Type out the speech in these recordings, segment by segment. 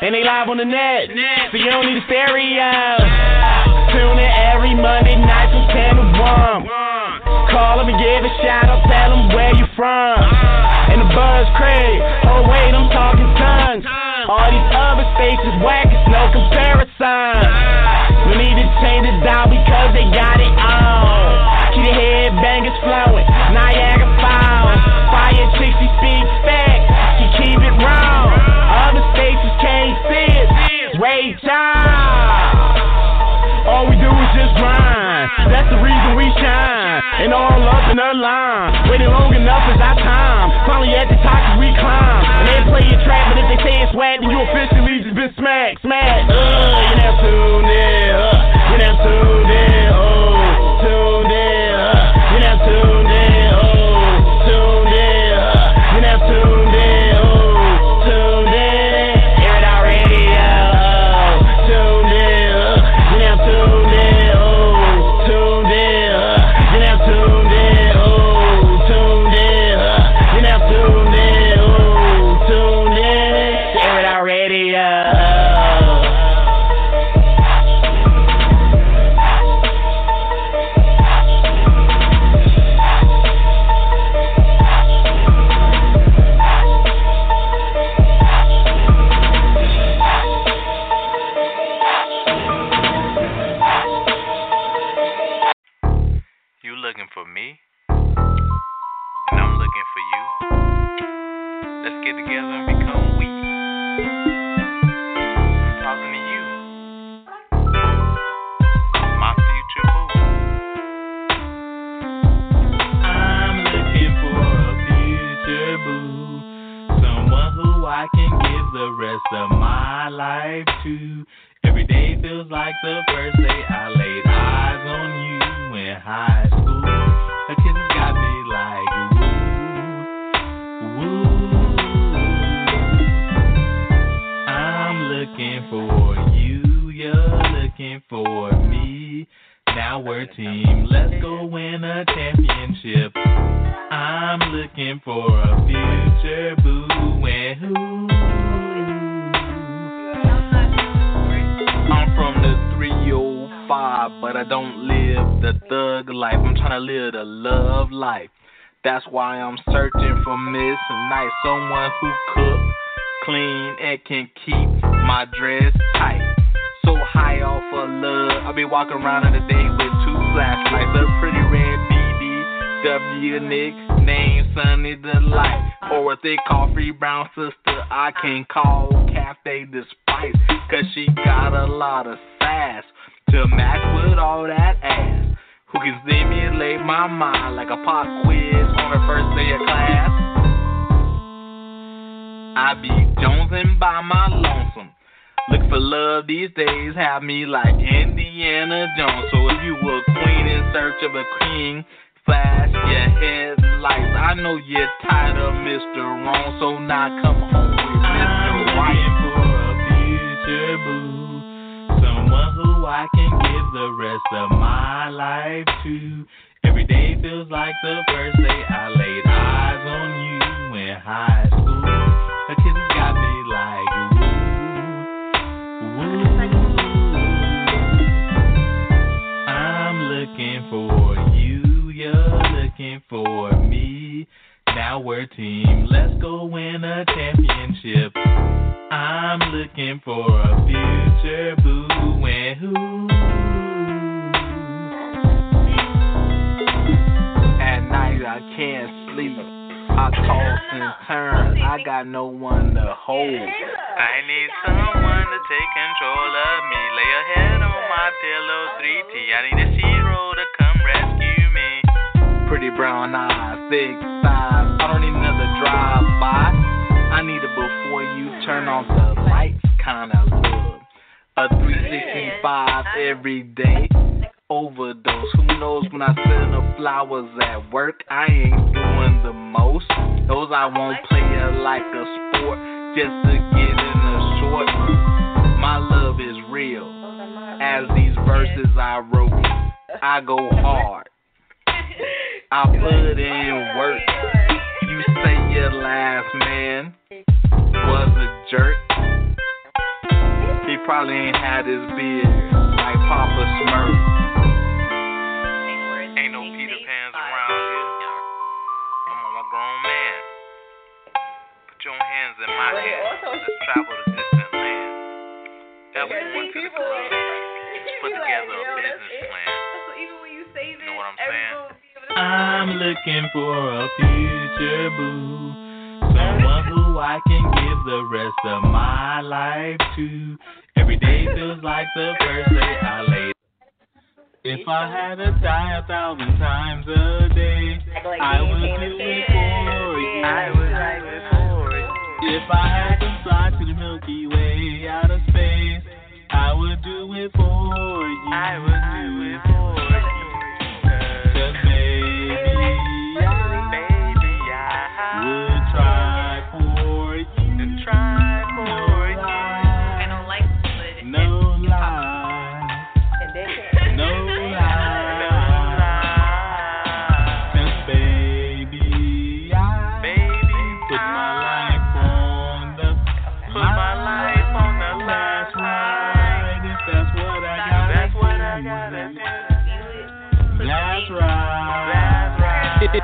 and they live on the net, so you don't need a stereo. Tune in every Monday night from 10 to 1. Call them and give a shout out, tell them where you from. Uh. And the buzz Craig, oh wait, I'm talking tons. All these other stations whack, it's no comparison. Uh. We need to change it down because they got it on. Keep the headbangers flowing, That's the reason we shine. And all up in the line. Waiting long enough is our time. Finally at the top as we climb. And they play your trap, but if they say it's whack, then you officially just been smacked, smacked. Uh, you now tuned in. Uh, you now tuned in. Team, let's go win a championship. I'm looking for a future boo and who. I'm from the 305, but I don't live the thug life. I'm trying to live the love life. That's why I'm searching for Miss Nice, someone who cook, clean, and can keep my dress tight. So high off of love, I be walking around in the day flashlights, a pretty red BBW the nickname Sunny Delight, or what they call free brown sister. I can call Cafe the Spice, cause she got a lot of sass to match with all that ass. Who can stimulate my mind like a pop quiz on her first day of class? I be jonesing by my lonesome. Look for love these days, have me like Indiana Jones. So if you were queen in search of a king, flash your headlights. I know you're tired of Mr. Wrong, so now come home with Mr. Right. for a future boo, someone who I can give the rest of my life to. Every day feels like the first day I laid eyes on you in high school. Her kisses got me. I'm looking for you, you're looking for me. Now we're team, let's go win a championship. I'm looking for a future boo and who. At night I can't sleep. I toss and turn. I got no one to hold. I need someone to take control of me. Lay your head on my pillow, 3T. I need a hero to come rescue me. Pretty brown eyes, thick thighs. I don't need another drive by. I need it before you turn on the lights, kinda look. A 365 every day. Overdose. Who knows when I send the flowers at work? I ain't doing the most. Those I won't play it like a sport just to get in a short. My love is real. As these verses I wrote, I go hard. I put in work. You say your last man was a jerk. He probably ain't had his beard like Papa Smurf. Your hands in my hands. Let's travel to distant lands. That was one to the club. Put together a business plan. You know what I'm saying? I'm looking for a future boo. Someone who I can give the rest of my life to. Every day feels like the first day I laid. If I had to die a thousand times a day, I would do it for you. I would like it for you. If I had to fly to the Milky Way out of space, I would do it for you. I would do it for you.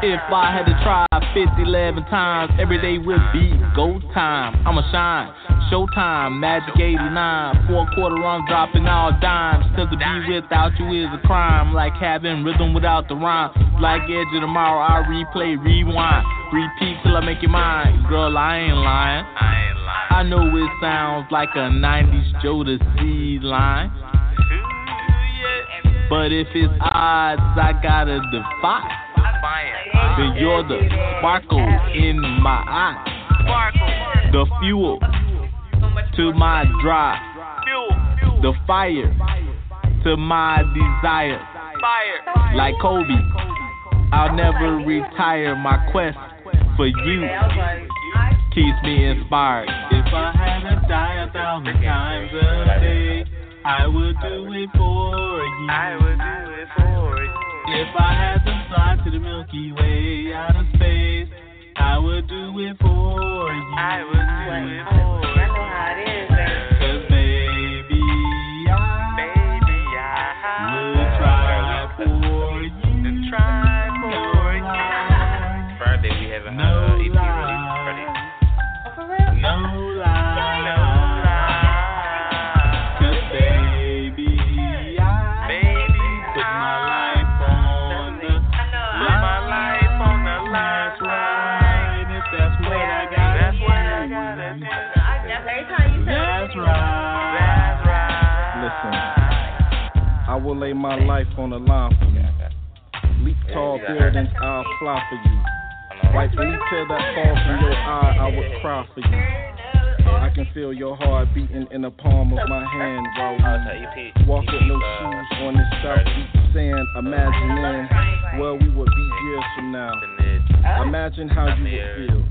If I had to try 50, 11 times, every day would be go time. I'ma shine. Showtime, Magic 89. Four quarter run dropping all dimes. Cause to be without you is a crime. Like having rhythm without the rhyme. Like Edge of Tomorrow, I replay, rewind. Repeat till I make it mine. Girl, I ain't lying. I know it sounds like a 90s Jodeci line. But if it's odds, I gotta defy. Then you're the sparkle in my eye. The fuel to my drive. The fire to my desire. Like Kobe, I'll never retire. My quest for you keeps me inspired. If I had to die a thousand times a day, I would do it for you. I would do it for you. If I had to fly to the Milky Way out of space, I would do it for lay my life on the line for you. Leap tall buildings, I'll fly for you. Wipe any tear that falls from your eye, I would cry for you. I can feel your heart beating in the palm of my hand while we walk with no shoes on this south beach sand. Imagining where we would be years from now. Imagine how you would feel.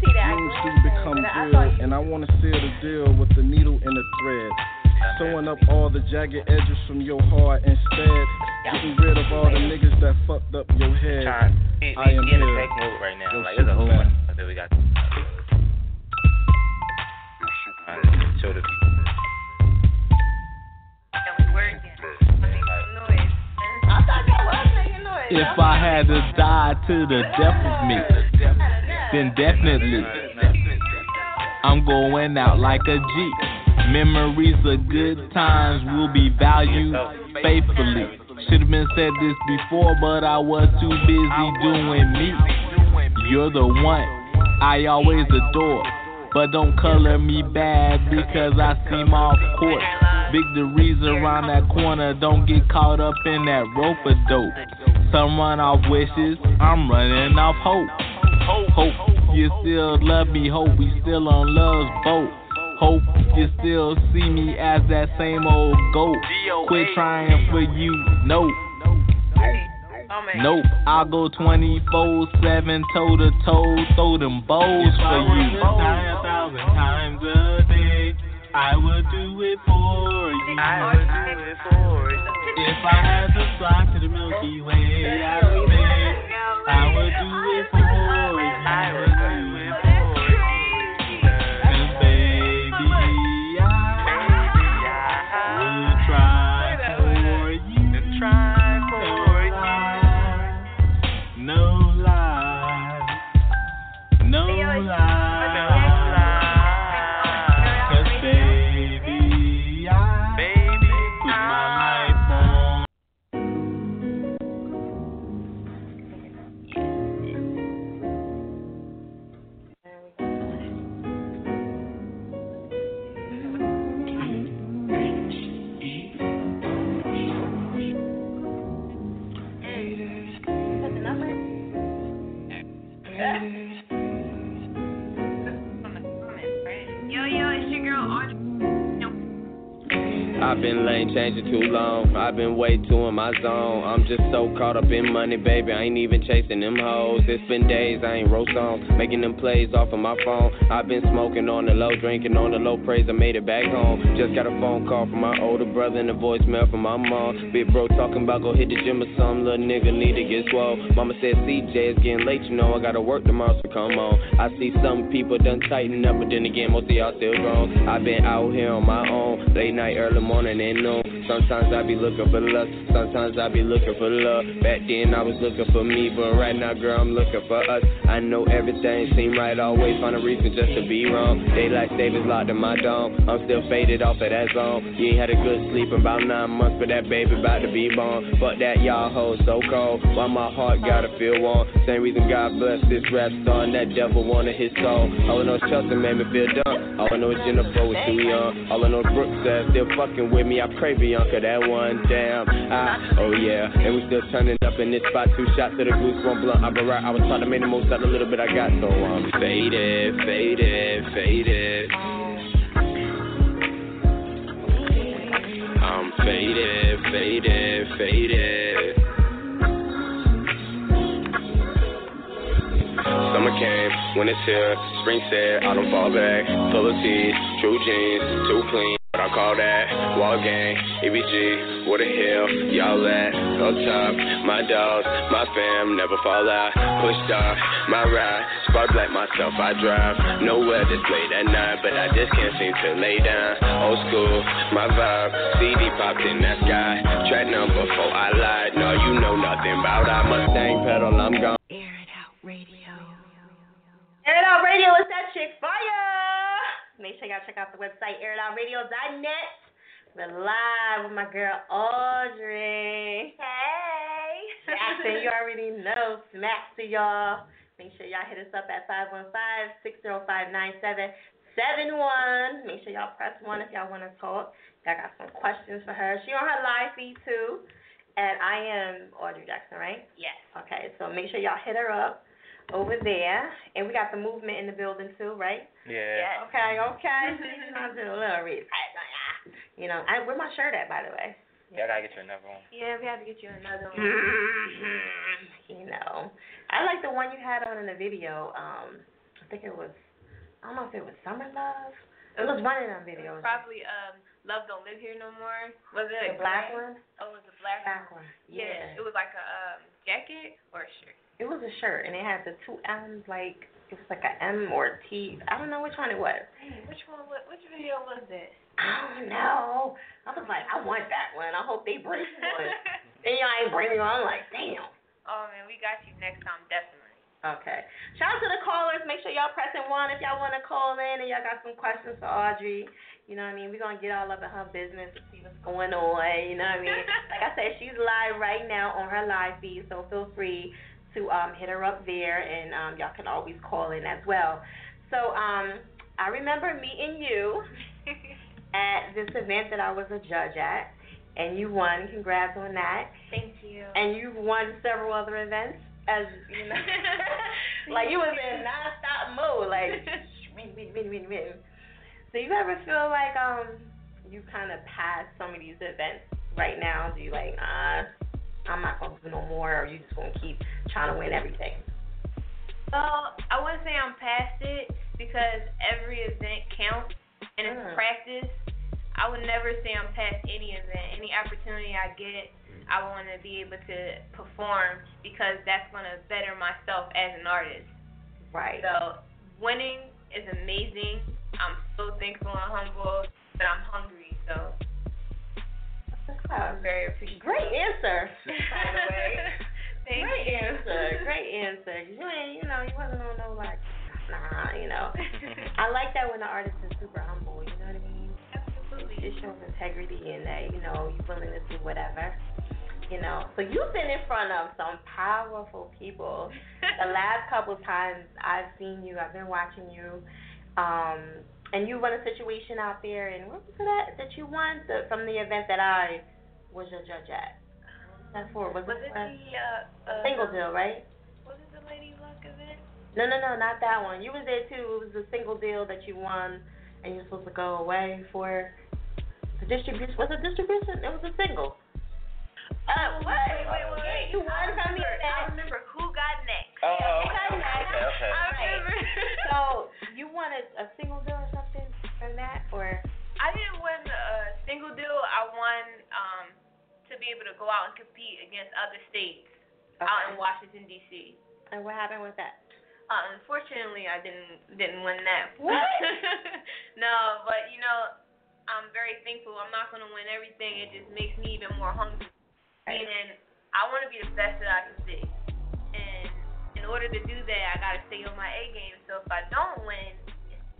Dreams do become real, and I wanna seal the deal with the needle and the thread. Sewing up all the jagged edges from your heart instead. Getting rid of all the niggas that fucked up your head. I am in the here. back mode right now. Yo, Like there's a whole Superman. bunch that we got. Alright, show the people. If I had to die to the death of me, then definitely I'm going out like a G. Memories of good times will be valued faithfully. Should've been said this before, but I was too busy doing me. You're the one I always adore. But don't color me bad because I seem off court. Victories around that corner, don't get caught up in that rope of dope. Some run off wishes, I'm running off hope. Hope you still love me, hope we still on love's boat. Hope you still see me as that same old goat. Quit trying for you, nope. Nope, I'll go 24 7 toe to toe, throw them bows for you. a thousand times a day, I would do it for you. I would do it for you. If I had to fly to the Milky Way, I would I would do it for you. I've been way too in my zone. I'm just so caught up in money, baby. I ain't even chasing them hoes. It's been days I ain't wrote songs, making them plays off of my phone. I've been smoking on the low, drinking on the low praise. I made it back home. Just got a phone call from my older brother and a voicemail from my mom. Big bro talking about go hit the gym or something. Little nigga need to get swole. Mama said CJ it's getting late, you know I gotta work tomorrow, so come on. I see some people done tighten up, but then again most of y'all still grown. I've been out here on my own, late night, early morning, and noon. Sometimes I be looking for lust, sometimes I be looking for love. Back then I was looking for me, but right now, girl, I'm looking for us. I know everything seem right, always find a reason just to be wrong. Daylight savings locked in my dome, I'm still faded off of that zone. You ain't had a good sleep in about nine months, but that baby about to be born. Fuck that, y'all hoes so cold, why my heart gotta feel warm. Same reason God bless this rap star, and that devil wanted his soul. All I know Chelsea made me feel dumb. All I know Jennifer was too young. All I know is Brooks still fucking with me. I pray Bianca that one damn. I, ah, oh yeah, and we still turning up in this spot. Two shots to the goose, one blunt. I be right. I was trying to make the most out of the little bit I got, so I'm faded, faded, faded. I'm faded, faded, faded. Summer came, when it's here, spring said, I don't fall back. Full of tees, true jeans, too clean. I call that, wall gang, EBG, what the hell, y'all at, up top, my dogs, my fam, never fall out, push off, my ride, spark black myself, I drive, nowhere this late at night, but I just can't seem to lay down, old school, my vibe, CD popped in that sky, track number four, I lied, no, you know nothing about I Mustang pedal, I'm gone. Make sure y'all check out the website airitoutradio.net. We're live with my girl Audrey. Hey. Jackson, you already know. Smack to y'all. Make sure y'all hit us up at 515-605-9771. Make sure y'all press one if y'all want to talk. Y'all got some questions for her. She on her live feed too. And I am Audrey Jackson, right? Yes. Okay, so make sure y'all hit her up over there. And we got the movement in the building too, right? Yeah. Okay, okay. I'm doing a little research. You know, I where my shirt at by the way? Yeah, I gotta get you another one. Yeah, we have to get you another one. you know. I like the one you had on in the video. Um I think it was I don't know if it was Summer Love. It was one of them videos. Probably um Love Don't Live Here No More. Was it The black one? Oh, it was a black, Black one. Yeah. Yeah. It was like a um jacket or a shirt. It was a shirt and it had the two M's like it was like a M or T. I don't know which one it was. Dang, which one was which video was it? I don't know. I was like, I want that one. I hope they bring one. and y'all ain't bring me one. I'm like, damn. Oh man, we got you next time definitely. Okay. Shout out to the callers. Make sure y'all pressing one if y'all want to call in and y'all got some questions for Audrey. You know what I mean? We're going to get all up in her business and see what's going on. You know what I mean? like I said, she's live right now on her live feed, so feel free to um, hit her up there, and um, y'all can always call in as well. So um, I remember meeting you at this event that I was a judge at, and you won. Congrats on that. Thank you. And you've won several other events, as you know, like you was in nonstop mode, like win, win, win, win, win. Do you ever feel like um you kind of passed some of these events right now? Do you like, uh, I'm not gonna do no more, or you just gonna keep trying to win everything? Well, I wouldn't say I'm past it because every event counts and it's Mm. practice. I would never say I'm past any event. Any opportunity I get, I want to be able to perform because that's going to better myself as an artist. Right. So winning is amazing. I'm so thankful and humble, but I'm hungry. So I'm very appreciative. Great answer, by the way. Thank Great you. answer. Great answer. You ain't, you know, you wasn't on no like, nah, you know. I like that when the artist is super humble. You know what I mean? Absolutely. It shows integrity in that. You know, you're willing to do whatever. You know, so you've been in front of some powerful people. the last couple times I've seen you, I've been watching you, um, and you won a situation out there. And what was that that you won the, from the event that I was your judge at? That's for was, Was it it the uh, uh, single deal, right? Was it the Lady Luck event? No, no, no, not that one. You was there too. It was the single deal that you won, and you're supposed to go away for the distribution. Was it distribution? It was a single. Uh, what? Wait, wait, wait, wait. You won from the I remember who got next. Oh, Yeah, okay, okay, okay, okay. I Right. So you won a, a single deal or something from that, or I didn't win a single deal. I won um to be able to go out and compete against other states out in Washington D.C. And what happened with that? Uh, unfortunately, I didn't didn't win that. What? no, but you know, I'm very thankful. I'm not gonna win everything. It just makes me even more hungry. Meaning, I want to be the best that I can be, and in order to do that, I gotta stay on my A game. So if I don't win,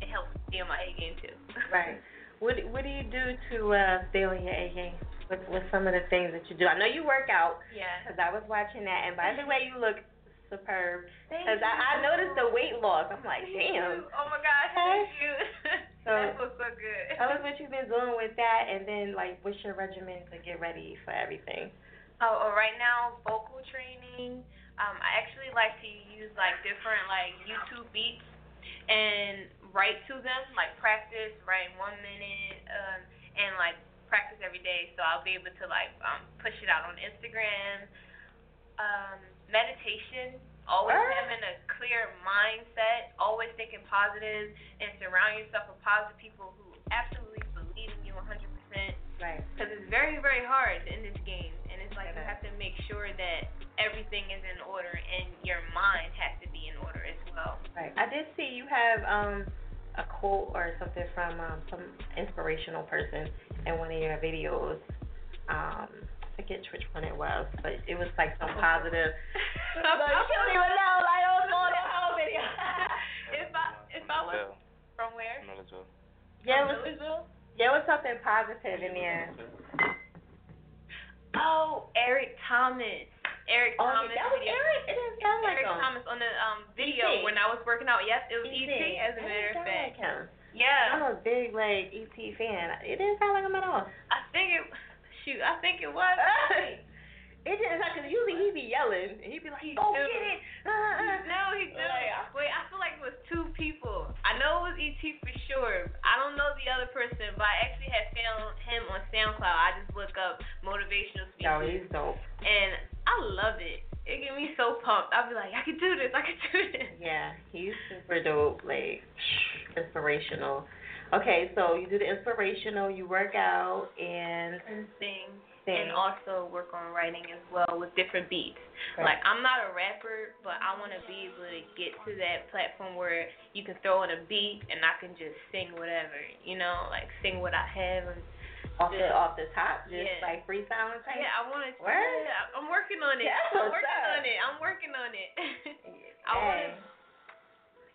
it, helps stay on my A game too. Right. What What do you do to uh, stay on your A game? What What's some of the things that you do? I know you work out. Yeah. Because I was watching that, and by the way, you look superb. Thank Because I, I noticed the weight loss. I'm like, Thank damn. you. Oh my gosh, thank you. So- that feels so good. Tell us what you've been doing with that, and then like, what's your regimen to get ready for everything? Oh, oh, right now, vocal training. Um, I actually like to use like different like YouTube beats and write to them, like practice, write one minute, um, and like practice every day. So I'll be able to like um, push it out on Instagram. Um, meditation, always What? having a clear mindset, always thinking positive, and surround yourself with positive people who absolutely believe in you 100%. Right. Because it's very, very hard in this game, and it's like you have to make sure that everything is in order, and your mind has to be in order as well. Right. I did see you have um a quote or something from um some inspirational person in one of your videos. Um, I forget which one it was, but it was like some positive. But you don't even know, like I was on that whole video. if I if I was from where? Millersville. yeah, it From was Millersville? yeah, was something positive in there. Oh, Eric Thomas. Eric Oh, Thomas. that was video. Eric. It didn't sound like Eric him. Thomas on the um video E.T.. when I was working out. Yep, it was E.T.. ET as a matter of fact. him. Yeah. I'm a big like ET fan. It didn't sound like him at all. I think it. Shoot, I think it was. It didn't sound because usually he be yelling and he'd be like, "Go do. get it!" Uh, No, he did. Like, I- Wait, I feel like it was two people. I know it was ET for sure. I don't know the other person, but I actually had found him on SoundCloud. I just look up motivational Yo, speeches, he's dope. and I love it. It get me so pumped. I'll be like, I can do this. I can do this. Yeah, he's super dope. Like inspirational. Okay, so you do the inspirational, you work out, and And sing. sing. And also work on writing as well with different beats. Right. Like I'm not a rapper, but I want to be able to get to that platform where you can throw in a beat and I can just sing whatever, you know, like sing what I have. And, off the off the top, just Yeah. like freestyling type. yeah, I want to. Word? Yeah, I'm working on it. That's I'm working up. on it. I'm working on it. I want to.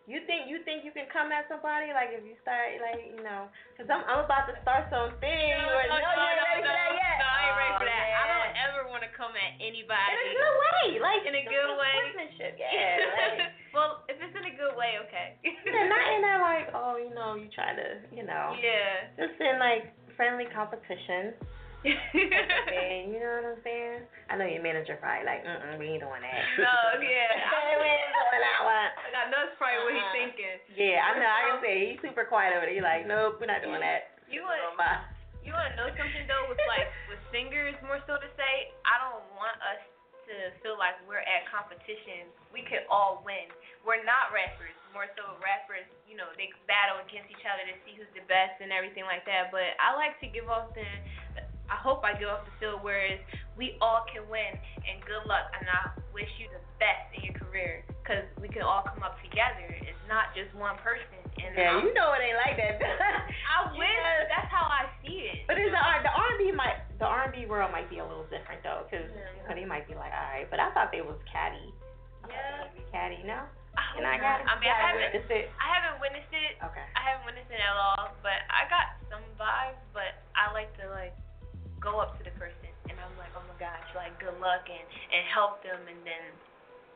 You think you think you can come at somebody like if you start like you know? Cause I'm I'm about to start something. No, or, no, no, you ain't no, ready for no, that yet. no, I ain't ready Oh, for that. I don't ever want to come at In anybody. a good way, like In a good way. sportsmanship, Yeah, like well, if it's in a good way, okay. yeah, not in that like oh you know you try to you know Yeah. just in like friendly competition. you know what I'm saying? I know your manager probably like, mm mm, we ain't doing that. No, yeah. we ain't doing that one. I know that's probably what he's Uh-uh. thinking. Yeah, I know. I can say he's super quiet over there. He's like, nope, we're not doing that. You would You want to know something though? With like with singers, more so to say, I don't want us to feel like we're at competition. We could all win. We're not rappers. More so, rappers, you know, they battle against each other to see who's the best and everything like that. But I like to give off the, I hope I give off the feel where we all can win and good luck. And I wish you the best in your career because we can all come up together. It's not just one person. And Yeah, I'm- you know it ain't like that. I wish Yes. that's how I see it. But it's the R the R and B might the R and B world might be a little different though, because Yeah. you know, they might be like, all right, but I thought they was catty. Yeah. catty, no? And I got I mean, I haven't. It? I haven't witnessed it. Okay. I haven't witnessed it at all, but I got some vibes. But I like to like go up to the person and I'm like, oh my gosh, like good luck and and help them, and then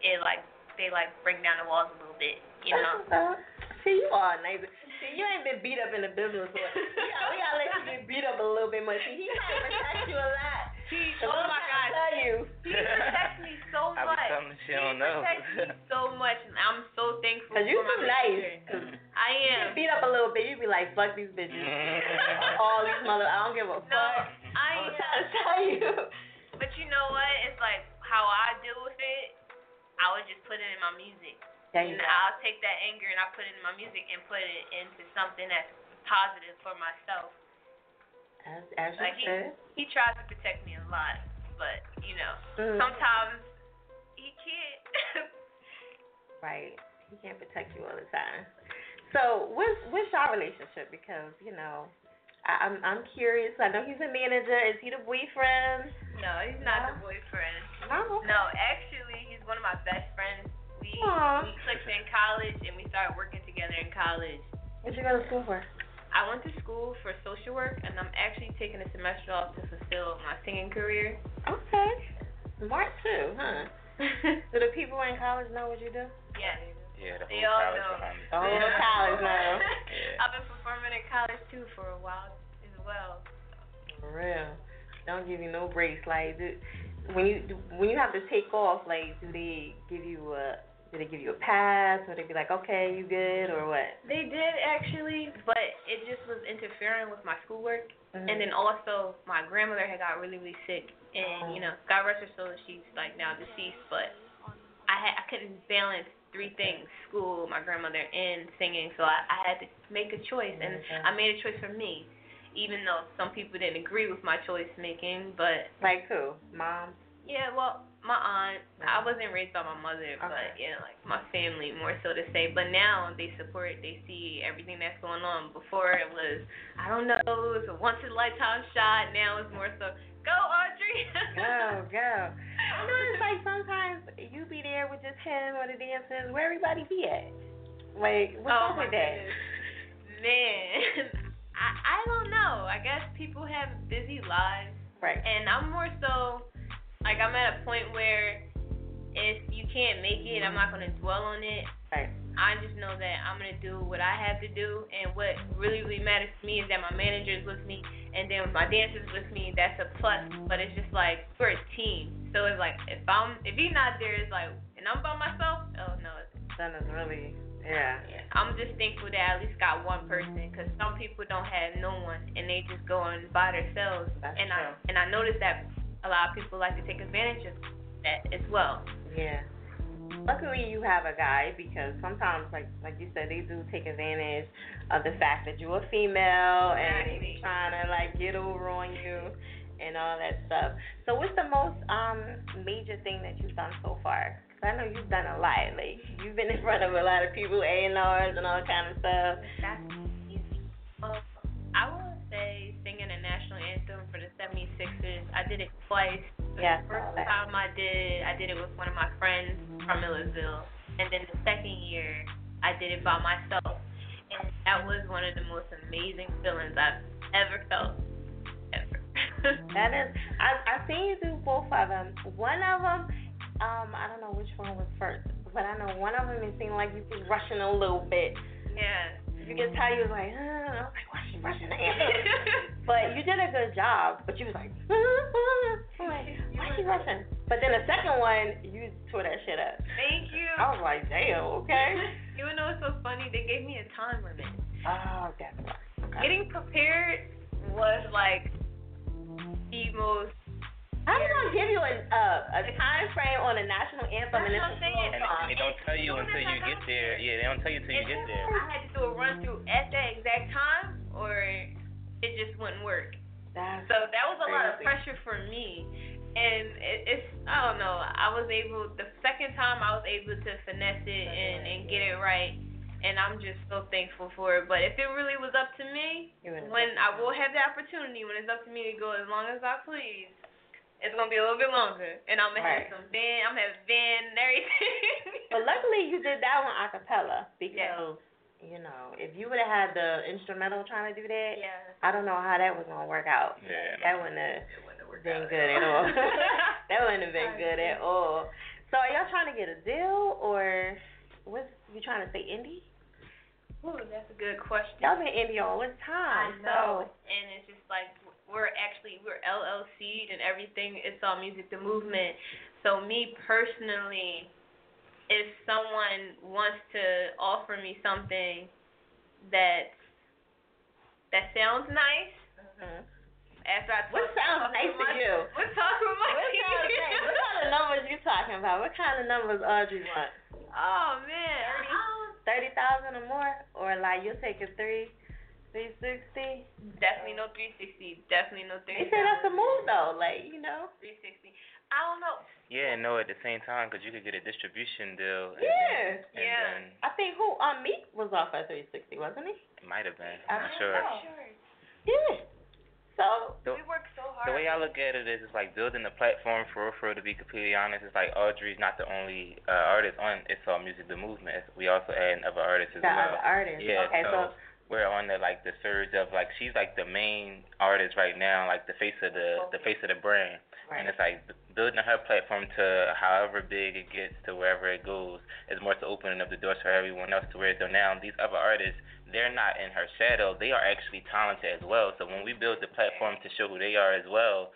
it like they like bring down the walls a little bit, you know. See, you are nice. See, you ain't been beat up in the business. But we, gotta, we gotta let you get beat up a little bit more. See, he might protect you a lot. He, 'Cause oh my trying to gosh, Tell you. he protects me so I be much. telling the shit He I don't know. protects me so much, and I'm so thankful. Cause you for my too nice. manager. Cause mm-hmm. I you am. get beat up a little bit, you be like, fuck these bitches. Mm-hmm. All these mother, I don't give a No, fuck. I I'm am. trying to tell you. But you know what? It's like how I deal with it. I would just put it in my music. There you and go. I'll take that anger and I put it in my music and put it into something that's positive for myself. As, as you Like he, said. he tries to protect me a lot, but you know, Mm. sometimes he can't. Right. He can't protect you all the time. So what's what's your relationship? Because, you know, I, I'm I'm curious. I know he's a manager. Is he the boyfriend? no, he's not the boyfriend. No. No, actually, he's one of my best friends. We Aw. we clicked in college and we started working together in college. What you go to school for? I went to school for social work, and I'm actually taking a semester off to fulfill my singing career. Okay. Smart too, huh? Do the people in college know what you do? yes. Yeah, the They whole all college know. The whole college know. Yeah. I've been performing in college too for a while as well. For real. Don't give you no breaks. Like, do, when you do, when you have to take off, like, do they give you a do they give you a pass, or they be like, okay, you good, or what? They did actually, but it just was interfering with my schoolwork. Mm-hmm. And then also, my grandmother had got really, really sick, and you know, God rest her soul, she's like now deceased. But I had I couldn't balance three things: school, my grandmother, and singing. So I, I had to make a choice, and I made a choice for me, even though some people didn't agree with my choice making. But like who? Mom. yeah, well, my aunt. I mm-hmm. wasn't raised by my mother, but yeah, like my family more so to say. But now they support. They see everything that's going on. Before it was, I don't know, it was a once in a lifetime shot. Now it's more so, go Audrey. Go, go. I know it's like sometimes you be there with just him or the dancers. Where everybody be at? Like, what's oh up with that? man. I I don't know. I guess people have busy lives. Right. And I'm more so like I'm at a point where if you can't make it, I'm not gonna dwell on it. Right. I just know that I'm gonna do what I have to do, and what really really matters to me is that my manager is with me, and then my dancers with me. That's a plus. But it's just like we're a team, so it's like if I'm if he's not there, it's like and I'm by myself. Oh no, it's Son is really, yeah. yeah, I'm just thankful that I at least got one person, because some people don't have no one, and they just go on by themselves. That's and I and I noticed that a lot of people like to take advantage of that as well. Yeah. Luckily, you have a guy because sometimes, like like you said, they do take advantage of the fact that you're a female and they trying to like get over on you and all that stuff. So, what's the most um major thing that you've done so far? 'Cause I know you've done a lot. Like you've been in front of a lot of people, A and R's and all kind of stuff. That's easy. Well, I would say singing a national anthem the 76ers. I did it twice. The Yeah, first saw time I did, I did it with one of my friends from Millersville, and then the second year, I did it by myself, and that was one of the most amazing feelings I've ever felt, ever. That is, I I seen you do both of them. One of them, um, I don't know which one was first, but I know one of them it seemed like you was rushing a little bit. yeah. You can tell you was like, I was like, what's she rushing the anthem. but you did a good job. But you was like, I'm like, why she rushing? But then the second one, you tore that shit up. Thank you. I was like, damn, okay. You know what's so funny? They gave me a time limit. Oh, that's. Okay. Getting prepared was like the most. How they gonna give you a uh, a time frame on a national anthem and it's That's what I'm saying. a And they don't tell you until you get there. Yeah, they don't tell you until you get there. I had to do a run through at that exact time, or it just wouldn't work. That's So that was a lot of pressure for me. And it, it's I don't know. I was able the second time I was able to finesse it and and get it right, and I'm just so thankful for it. But if it really was up to me, when I will have the opportunity, when it's up to me to go as long as I please, it's gonna be a little bit longer, and I'm gonna Right. have some band, I'm gonna have band and everything. But luckily you did that one a cappella because you know if you would have had the instrumental trying to do that, yeah. I don't know how that was gonna work out. Yeah. That wouldn't have been good at all. that wouldn't have been good at all. So are y'all trying to get a deal or what's you trying to say indie? Ooh, that's a good question. Y'all been indie all this I time. know, So and it's just like we're actually we're LLC and everything. It's all music, the movement. So me personally, if someone wants to offer me something that that sounds nice, mhm. after I talk, what sounds talk nice to my, you? What talk with my What sounds nice? What kind of numbers you talking about? What kind of numbers Audrey want? Oh man, Thirty thousand or more? Or like you'll take a three three sixty? definitely no 360. Definitely no 360. They say that's a move though, like, you know. 360. I don't know. Yeah, no, at the same time, because you could get a distribution deal. And Yeah. Then, and Yeah. then I think who um Meek was off at three sixty, wasn't he? it might have been. I I'm not don't sure. know. Sure. Yeah. So The, We work so hard. the way I look at it is, it's like building a platform for real, for to be completely honest. It's like Audrey's not the only uh, artist on It's All Music the Movement. It's, we also add other artists as the well. other artist. Yeah, okay, so, so we're on the like the surge of like she's like the main artist right now, like the face of the the face of the brand. right. And it's like building her platform to however big it gets to wherever it goes is more to opening up the doors for everyone else to where so now these other artists they're not in her shadow they are actually talented as well so when we build the platform to show who they are as well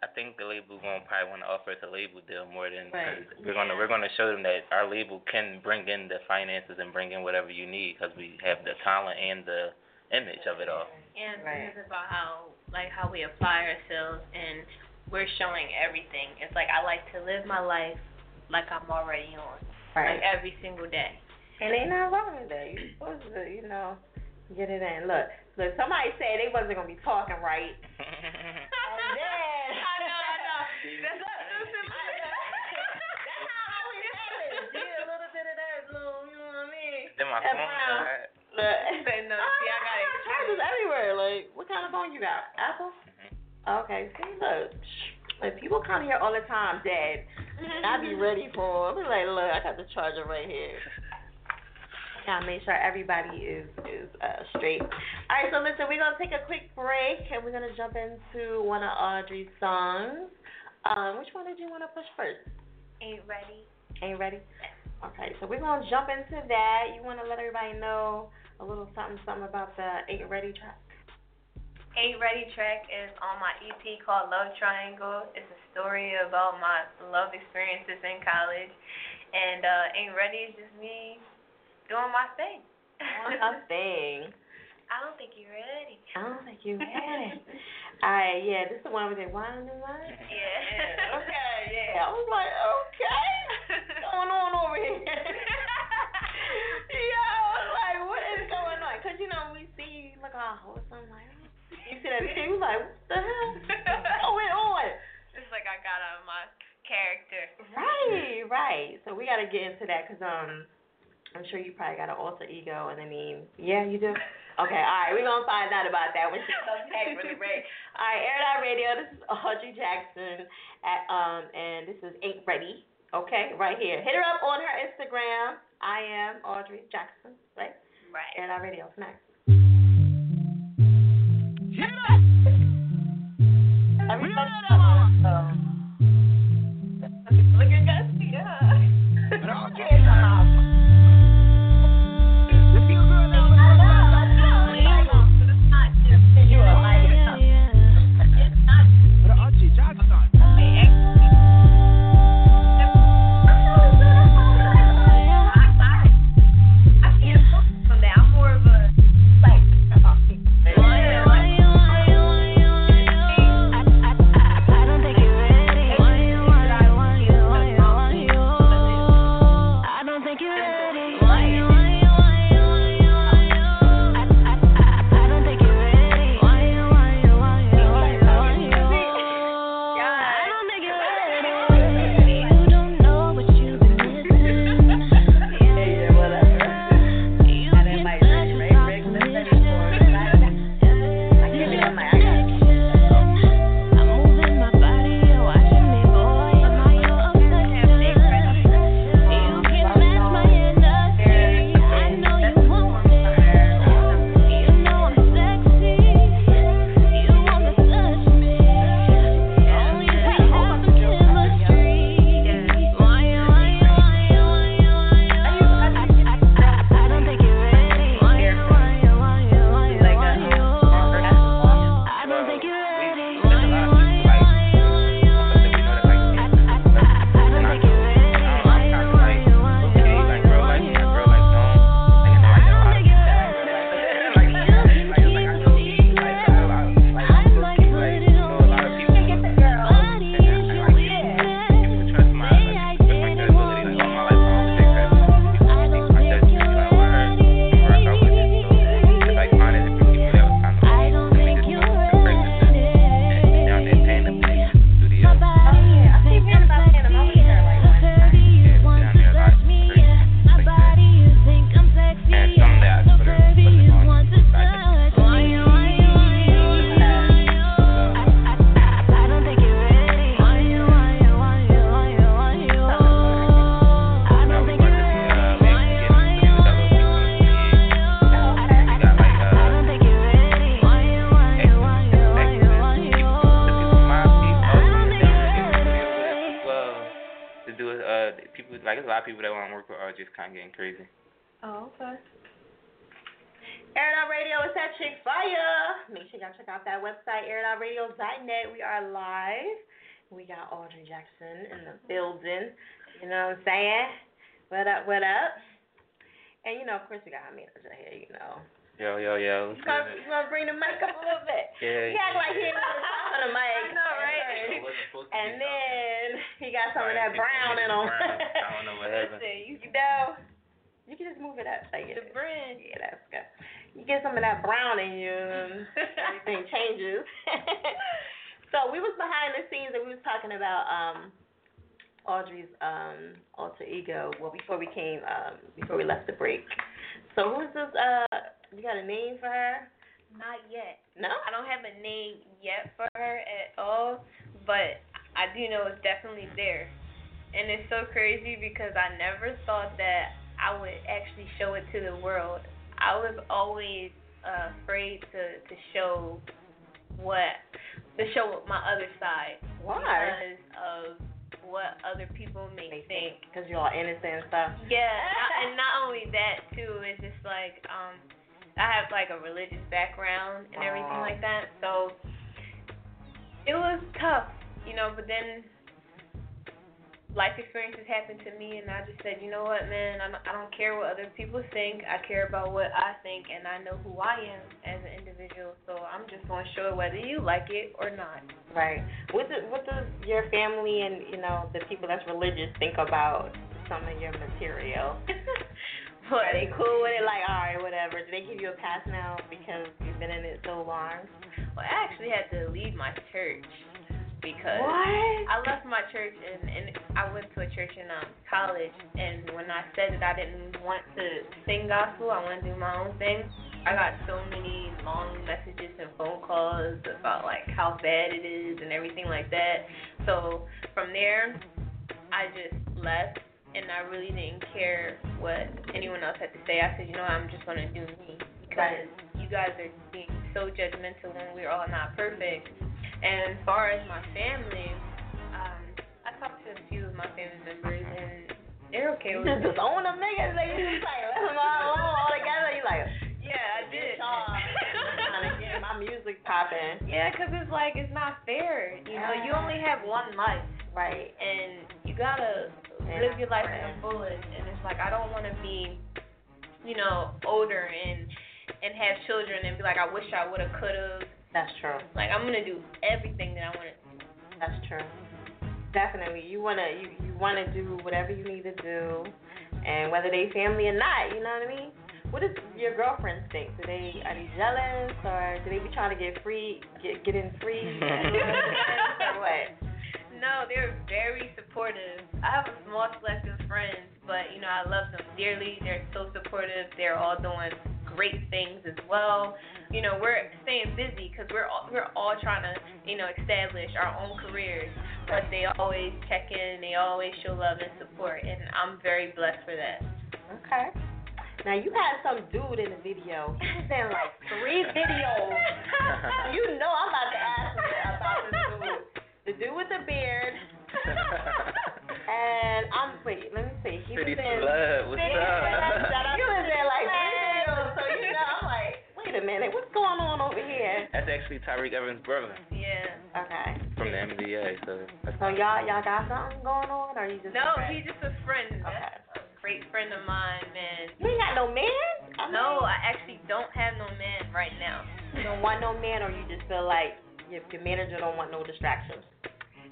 I think the label gonna probably want to offer us a label deal more than Right. cause we're gonna we're gonna show them that our label can bring in the finances and bring in whatever you need because we have the talent and the image of it all. And Right. it's about how like how we apply ourselves and we're showing everything. It's like I like to live my life like I'm already on. right. Like every single day. And ain't nothing wrong with that. You supposed to, you know, get it in. Look, look, somebody said they wasn't gonna be talking right. And I know, I know. That's That's how it always happens. You get a little bit of that little, you know what I mean? then my phone died. Look. Say no, oh, see, I got it. chargers everywhere. Like, what kind of phone you got? Apple? Mm-hmm. Okay, see, look. Like, people come here all the time, Dad. And I be ready for them. I be like, look, I got the charger right here. Gotta make sure everybody is is uh, straight. All right, so listen, we're gonna take a quick break and we're gonna jump into one of Audrey's songs. Um, which one did you want to push first? Ain't ready. Ain't ready? Okay, so we're gonna jump into that. You wanna let everybody know a little something something about the Ain't Ready track? Ain't Ready track is on my EP called Love Triangle. It's a story about my love experiences in college. And uh Ain't Ready is just me doing my thing. One thing. I don't think you're ready. I don't think you're ready. Alright, yeah, this is the one with the wine and wine. Yeah. Okay, yeah. I was like, okay, what's going on over here? Yo, I was like, what is going on? Cause you know we see you look all wholesome, like you see that thing, you like, what the hell? What's going on? It's like I got out of my character. Right, right. So we gotta get into that, cause um, I'm sure you probably got an alter ego, and I mean, yeah, you do. Okay, all right, we're gonna find out about that when she comes back really great. All right, Air Out Radio. This is Audrey Jackson, at um, and this is Ain't Ready. Okay, right here. Hit her up on her Instagram. I am Audrey Jackson. Right. Right. Air Out Radio. It's next. Everybody, so. Look airitoutradio.net. We are live. We got Audrey Jackson in the building. You know what I'm saying? What up, what up? And you know, of course we got our manager here, you know. Yo, yo, yo. You gonna, you gonna bring the mic up a little bit? Yeah. He act like he ain't on the mic. I know, right? And then he got some of that brown in him. I don't know what happened. Listen, you, you know, you can just move it up. Like The it. brand. Yeah, that's good. You get some of that brown in you, and everything changes. so we was behind the scenes and we was talking about um Audrey's um alter ego. Well, before we came, um before we left the break. So who's this? Uh, you got a name for her? Not yet. No. I don't have a name yet for her at all, but I do know it's definitely there. And it's so crazy because I never thought that I would actually show it to the world. I was always uh, afraid to to show what to show my other side Why? because of what other people may think. Because you're all innocent and stuff. Yeah, and not only that too. It's just like um, I have like a religious background and everything like that, so it was tough, you know. But then life experiences happened to me, and I just said, you know what, man, I don't, I don't care what other people think. I care about what I think, and I know who I am as an individual. So I'm just gonna show it whether you like it or not. Right. What does what does your family and you know the people that's religious think about some of your material? Are they cool with it? Like, all right, whatever. Do they give you a pass now because you've been in it so long? Well, I actually had to leave my church because What? I left my church and and I went to a church in um college and when I said that I didn't want to sing gospel, I want to do my own thing. I got so many long messages and phone calls about like how bad it is and everything like that. So from there, I just left and I really didn't care what anyone else had to say. I said, you know, what, I'm just gonna do me because you guys are being so judgmental when we're all not perfect. And as far as my family, um, I talked to a few of my family members and they're okay with just it. disown them niggas. They just like let them all alone all together. You like, Yeah, I did. trying to get my music popping. Yeah, 'cause it's like it's not fair. You know, you only have one life, Right. and you gotta And live your life to friends. the fullest. And it's like I don't want to be, you know, older and and have children and be like, I wish I would have, could have. That's true. Like I'm gonna do everything that I want to. That's true. Definitely. You wanna you, you wanna do whatever you need to do and whether they family or not, you know what I mean? What does your girlfriends think? Do they are they jealous or do they be trying to get free get get in free or what? No, they're very supportive. I have a small select of friends, but you know I love them dearly. They're so supportive. They're all doing great things as well. You know we're staying busy because we're all, we're all trying to you know establish our own careers. But they always check in. They always show love and support, and I'm very blessed for that. Okay. Now you had some dude in the video. He's in like three videos. you know I'm about to ask you about this dude. The dude with the beard. and I'm wait, let me see. He City was in Flood, what's City up? Flood. He was in like a minute, what's going on over here? That's actually Tyreke Evans' brother Yeah. Okay. from the NBA. So that's So y'all y'all got something going on or you just No, he's just a friend. That's a great friend of mine, man. You ain't got no man? I mean, No, I actually don't have no man right now. You don't want no man, or you just feel like your, your manager don't want no distractions.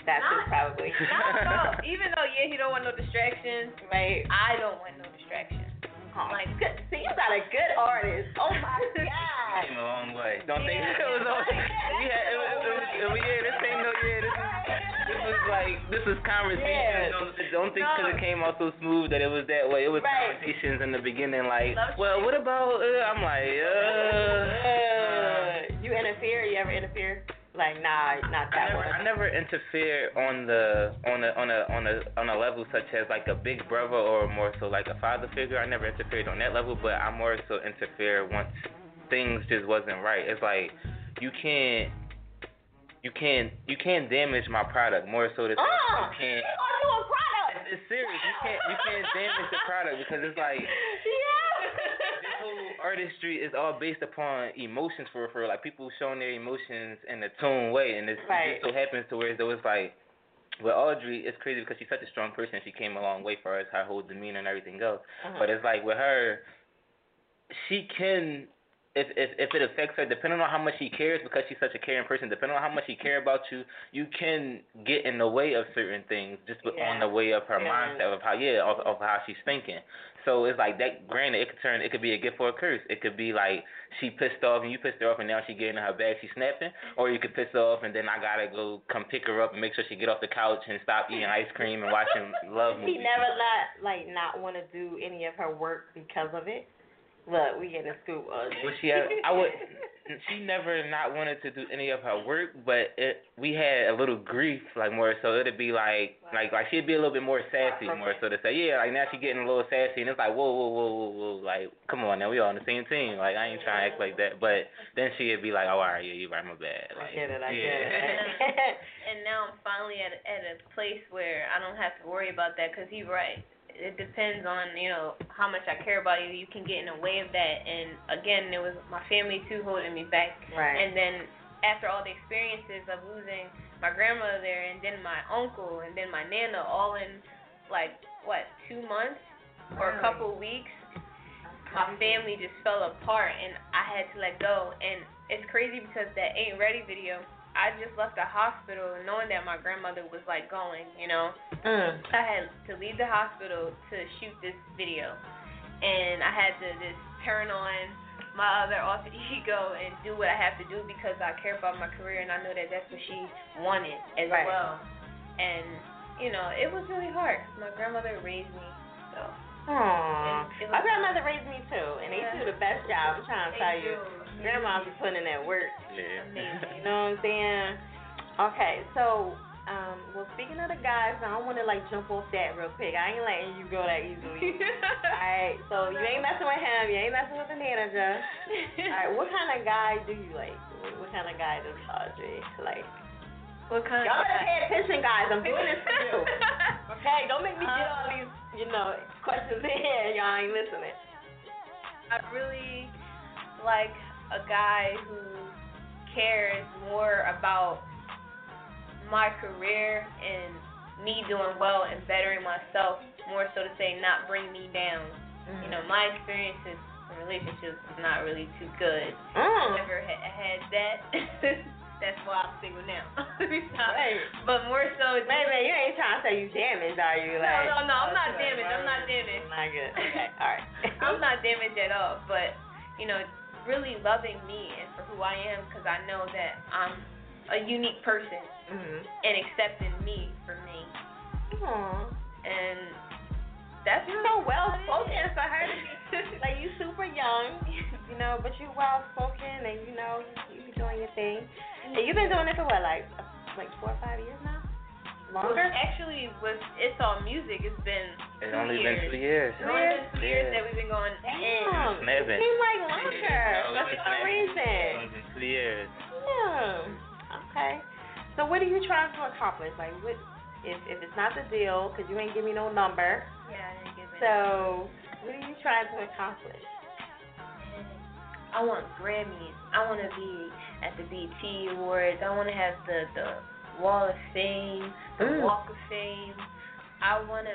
That's it, Not- probably. No, no. Even though yeah, he don't want no distractions, right. I don't want no distractions. Oh, Like good. See, you got a good artist. Oh my god. came a long way. Don't think Yeah. it was on. We had, it, was- it, was, it, was- yeah, this ain't no, yeah, this is, this was like, this was conversation. Yeah. Don't, don't think because No. it came out so smooth that it was that way. It was Right. conversations in the beginning, like, Love well, what about? Uh, I'm like, uh. Uh, you interfere? You ever interfere? Like, nah, not I that never, one. I never interfere on the on a on a on a on a level such as like a big brother or more so like a father figure. I never interfered on that level, but I more so interfere once things just wasn't right. It's like you can't you can't you can't damage my product more so say Uh, you can't you are doing product. it's serious. You can't you can't damage the product because it's like yeah. Artistry is all based upon emotions for for like people showing their emotions in a tune way, and it's, Right. it just so happens to where though it's like. With Audrey, it's crazy because she's such a strong person. She came a long way for us, her whole demeanor and everything else. Uh-huh. But it's like with her, she can if if if it affects her, depending on how much she cares, because she's such a caring person, depending on how much she care about you, you can get in the way of certain things just on the way of her Yeah. mindset of how yeah of of how she's thinking. So it's like that. Granted, it could turn. It could be a gift or a curse. It could be like she pissed off and you pissed her off, and now she getting in her bag, she snapping. Or you could piss her off and then I gotta go come pick her up and make sure she get off the couch and stop eating ice cream and watching love movies. He never let like not want to do any of her work because of it. Look, we getting a scoop. Uh, Well, she had, I would. She never not wanted to do any of her work, but it we had a little grief, like more so it'd be like like like she'd be a little bit more sassy, more so to say, yeah, like now she getting a little sassy, and it's like whoa whoa whoa whoa whoa, like come on now we all on the same team, like I ain't trying to act like that, but then she'd be like, oh all right, yeah, you right, my bad, I get it. I yeah. get it. and now I'm finally at at a place where I don't have to worry about that because he's right. It depends on you know how much I care about you. You can get in the way of that, and again, it was my family too holding me back. Right. And then after all the experiences of losing my grandmother there, and then my uncle, and then my nana, all in like what two months or a couple weeks, my family just fell apart, and I had to let go. And it's crazy because that ain't ready video. I just left the hospital knowing that my grandmother was like going, you know. Mm. I had to leave the hospital to shoot this video, and I had to just turn on my other alter ego and do what I have to do because I care about my career and I know that that's what she wanted as Right. well. And you know, it was really hard. My grandmother raised me, so. Aww. My grandmother raised me too, and they do the best job. I'm trying to They tell you, do. Grandma be putting in that work. Yeah. You know what I'm saying? Okay, so um, well, speaking of the guys, I don't want to like jump off that real quick. I ain't letting you go that easily. Alright, so you ain't messing with him. You ain't messing with the manager. Alright, what kind of guy do you like? What, what kind of guy does Audrey like? What kind Y'all of better pay attention, guys. I'm doing this for you. Okay, don't make me get all these, you know, questions in here. Y'all ain't listening. I really like a guy who cares more about my career and me doing well and bettering myself, more so to say not bring me down. You know, my experiences in relationships is not really too good. Mm. Never ha- had that. That's why I'm single now. Right. But more so, Wait minute, you ain't trying to say you damaged, are you? No, Like, no, no, I'm not damaged. I'm not damaged. Not good. Okay, all right. I'm not damaged at all, but you know, really loving me and for who I am, because I know that I'm a unique person Mhm. and accepting me for me, Aw. and that's You're so well spoken for her to be like you super young, you know, but you well spoken and you know you be doing your thing. And you've been doing it for what, like like four or five years now? Well, actually, with it's all music. It's been It's two only years. been two years. It's only been two years Yeah. that we've been going. Damn. It's never. It seemed like longer Yeah, for it's some reason. It's only been two years. Yeah. Okay. So what are you trying to accomplish? Like, what if if it's not the deal? Cause you ain't give me no number. Yeah, I didn't give it. So what are you trying to accomplish? I want Grammys. I want to be at the BET Awards. I want to have the the Wall of Fame, the Mm. Walk of Fame. I want to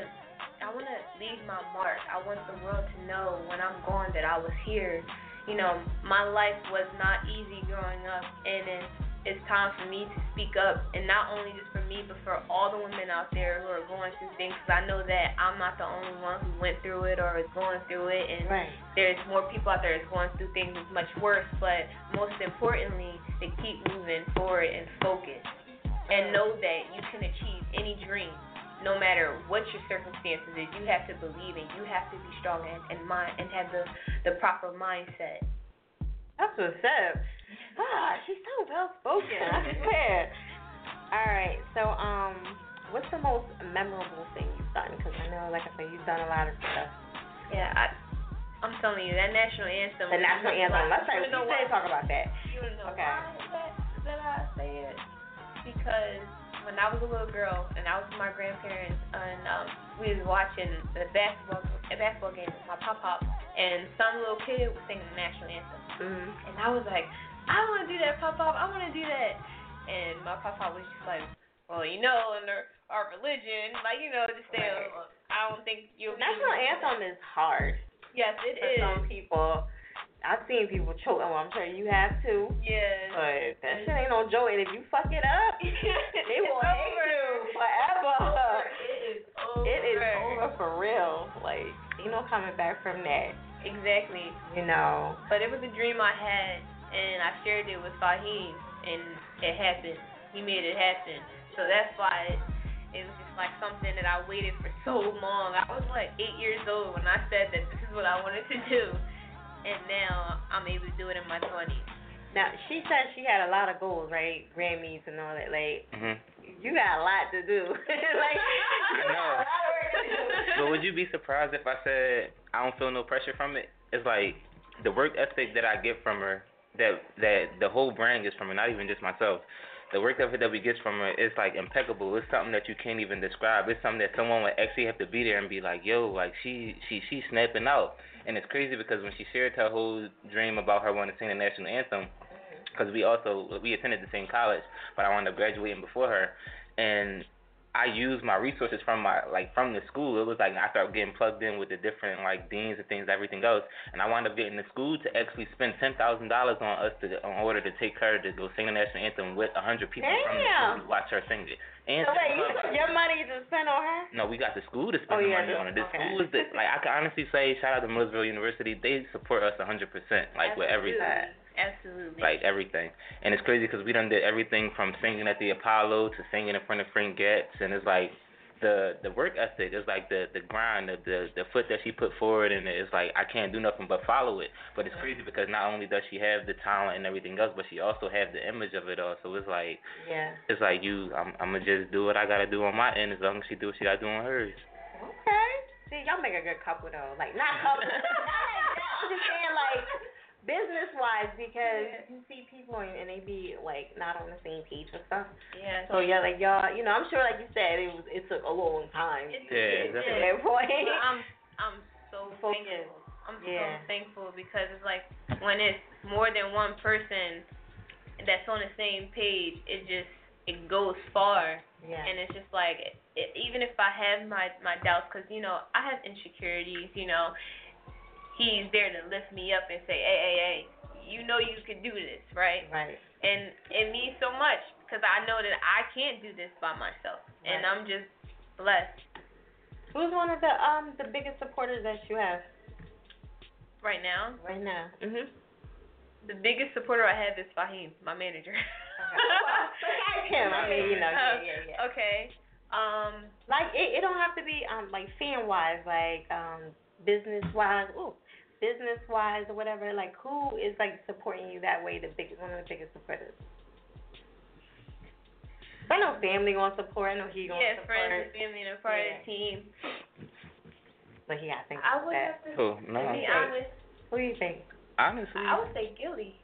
I want to leave my mark. I want the world to know when I'm gone that I was here. You know, my life was not easy growing up, and it's it's time for me to speak up, and not only just for me, but for all the women out there who are going through things. Because I know that I'm not the only one who went through it or is going through it, and Right. there's more people out there that's going through things much worse, but most importantly, to keep moving forward and focus. And know that you can achieve any dream, no matter what your circumstances is. You have to believe and you have to be strong and, and mind and have the, the proper mindset. That's what's up. Ah, she's so well spoken. I swear. All right. So, um, what's the most memorable thing you've done? Because I know, like I said, you've done a lot of stuff. Yeah, I, I'm telling you, that national anthem. The national anthem. Let's say You we know say why? talk about that. You know Okay. why Because when I was a little girl and I was with my grandparents and um, we was watching the basketball a basketball game with my pop pop and some little kid was singing the national anthem Mm-hmm. and I was like, I want to do that, pop pop. I want to do that. And my pop pop was just like, well, you know, under our religion, like you know, just say, Right. I don't think you'll. National anthem is hard Yes, it for is. some people. I've seen people choke. Well, I'm sure you have too. Yeah. But that shit ain't no joke. And if you fuck it up, they will It's hate over. you forever. It is over. It is over for real. Like, ain't no coming back from that. Exactly. You know. But it was a dream I had, and I shared it with Fahim, and it happened. He made it happen. So that's why it, it was just like something that I waited for so long. I was like eight years old when I said that this is what I wanted to do, and now I'm able to do it in my 20s. Now she said she had a lot of goals, right? Grammys and all that. Like, Mhm. you got a lot to do. like, you got I know. a lot of work to do. But would you be surprised if I said I don't feel no pressure from it? It's like the work ethic that I get from her, that that the whole brand gets from her, not even just myself. The work ethic that we get from her is like impeccable. It's something that you can't even describe. It's something that someone would actually have to be there and be like, yo, like she she she's snapping out. And it's crazy because when she shared her whole dream about her wanting to sing the national anthem, because we also we attended the same college, but I wound up graduating before her, and I used my resources from my like from the school. It was like I started getting plugged in with the different like deans and things, everything else, and I wound up getting the school to actually spend ten thousand dollars on us to in order to take her to go sing the national anthem with a hundred people from the school to watch her sing it. And So wait, you, uh, your money is spent on her? no, we got the school to spend Oh, the yeah, money on it. The okay. school is the like I can honestly say shout out to Millersville University. They support us a hundred percent, like with everything Absolutely. like everything. And it's crazy because we done did everything from singing at the Apollo to singing in front of Frank Getz, and it's like the the work ethic is like the the grind, the the, the foot that she put forward, and it's like I can't do nothing but follow it. But it's crazy because not only does she have the talent and everything else, but she also has the image of it all. So it's like Yeah. it's like you, I'm I'm gonna just do what I gotta do on my end as long as she do what she gotta do on hers. Okay. See, y'all make a good couple though. Like not couple. not like that. I'm just saying like business wise because you see people and, and they be like not on the same page and stuff. Yeah. So yeah, like y'all, you know, I'm sure like you said, it was it took a long time. It to Yeah, get to definitely. that point. But I'm I'm so Focused. thankful. I'm Yeah. so thankful because it's like when it's more than one person that's on the same page, it just it goes far. Yeah. And it's just like it, even if I have my my doubts, because you know I have insecurities. You know, he's there to lift me up and say, hey, hey, hey, you know you can do this, right? Right. And it means so much because I know that I can't do this by myself, and I'm just blessed Who's one of the um the biggest supporters that you have right now. right now? Mhm. The biggest supporter I have is Fahim, my manager. Besides him, I mean, you know, yeah, yeah, yeah. Okay. Um, Like it, it don't have to be um like fan wise, like um business wise, ooh, business wise or whatever. Like who is like supporting you that way? The biggest one of the biggest supporters. I know family gonna support. I know he gonna yeah, support. friends and family and a part of the team. But he got to think I about would that. have to, Who? No, to be I'm honest, Who do you think? Honestly, I would say Gilly.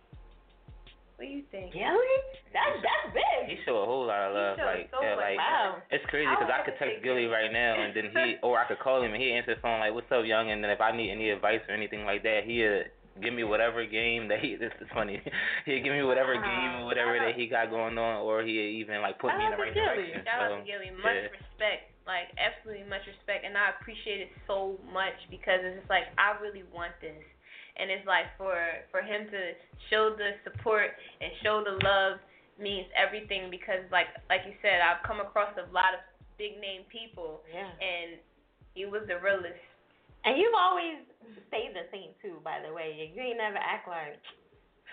What do you think? Gilly? That's that's big. he show a whole lot of love. Like, so yeah, like Wow. It's crazy because would I could text Gilly Gilly. right now and then he, or I could call him and he answer the phone like, "What's up, young?" And then if I need any advice or anything like that, he'd give me whatever game that he. This is funny. He'd give me whatever Wow. game or whatever that he got going on, or he even like put me in the Shout out right Gilly. direction. Shout out to Gilly. Much yeah. respect. Like, absolutely much respect. And I appreciate it so much because it's just like, I really want this. And it's like, for for him to show the support and show the love means everything because, like like you said, I've come across a lot of big name people, Yeah. and he was the realest. And you've always stayed the same too, by the way. You ain't never act like,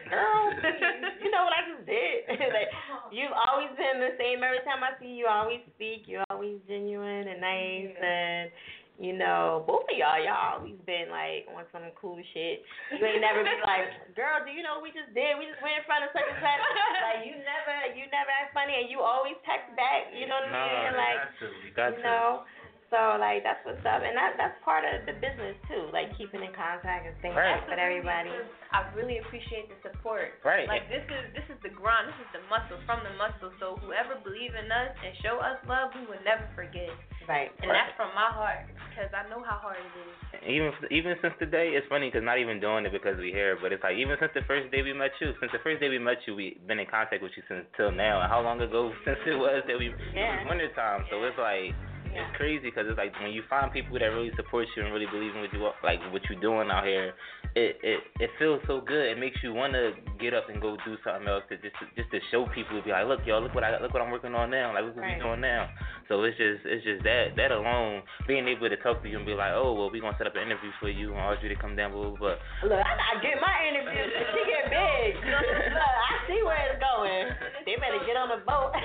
girl, you know what I just did. like, you've always been the same. Every time I see you, always speak. You're always genuine and nice, and you know, both of y'all, y'all always been like on some cool shit. You ain't never been like, girl, do you know what we just did? We just went in front of such and such. like you never, you never act funny, and you always text back. You know what I mean? you Like, you got you to. Know. So like that's what's up, and that that's part of the business too, like keeping in contact and staying Right. right. with everybody. I really appreciate the support. Right. Like this is this is the grind. This is the muscle from the muscle. So whoever believe in us and show us love, we will never forget. Right. And that's from my heart because I know how hard it is. Even even since the day, it's funny because not even doing it because we here, but it's like even since the first day we met you, since the first day we met you, we've been in contact with you since till now. And how long ago since it was that we Yeah. it was winter time, so it's like it's crazy because it's like when you find people that really support you and really believe in what you like what you're doing out here, it it it feels so good. It makes you want to get up and go do something else to just to, just to show people, to be like, look, yo, look what I look what I'm working on now, like look what Right. we doing now. So it's just it's just that that alone, being able to talk to you and be like, oh well, we gonna set up an interview for you and Audrey to come down, blah blah blah. Look, I'm not getting my interview. she get big. Look, I see where it's going. They better get on the boat.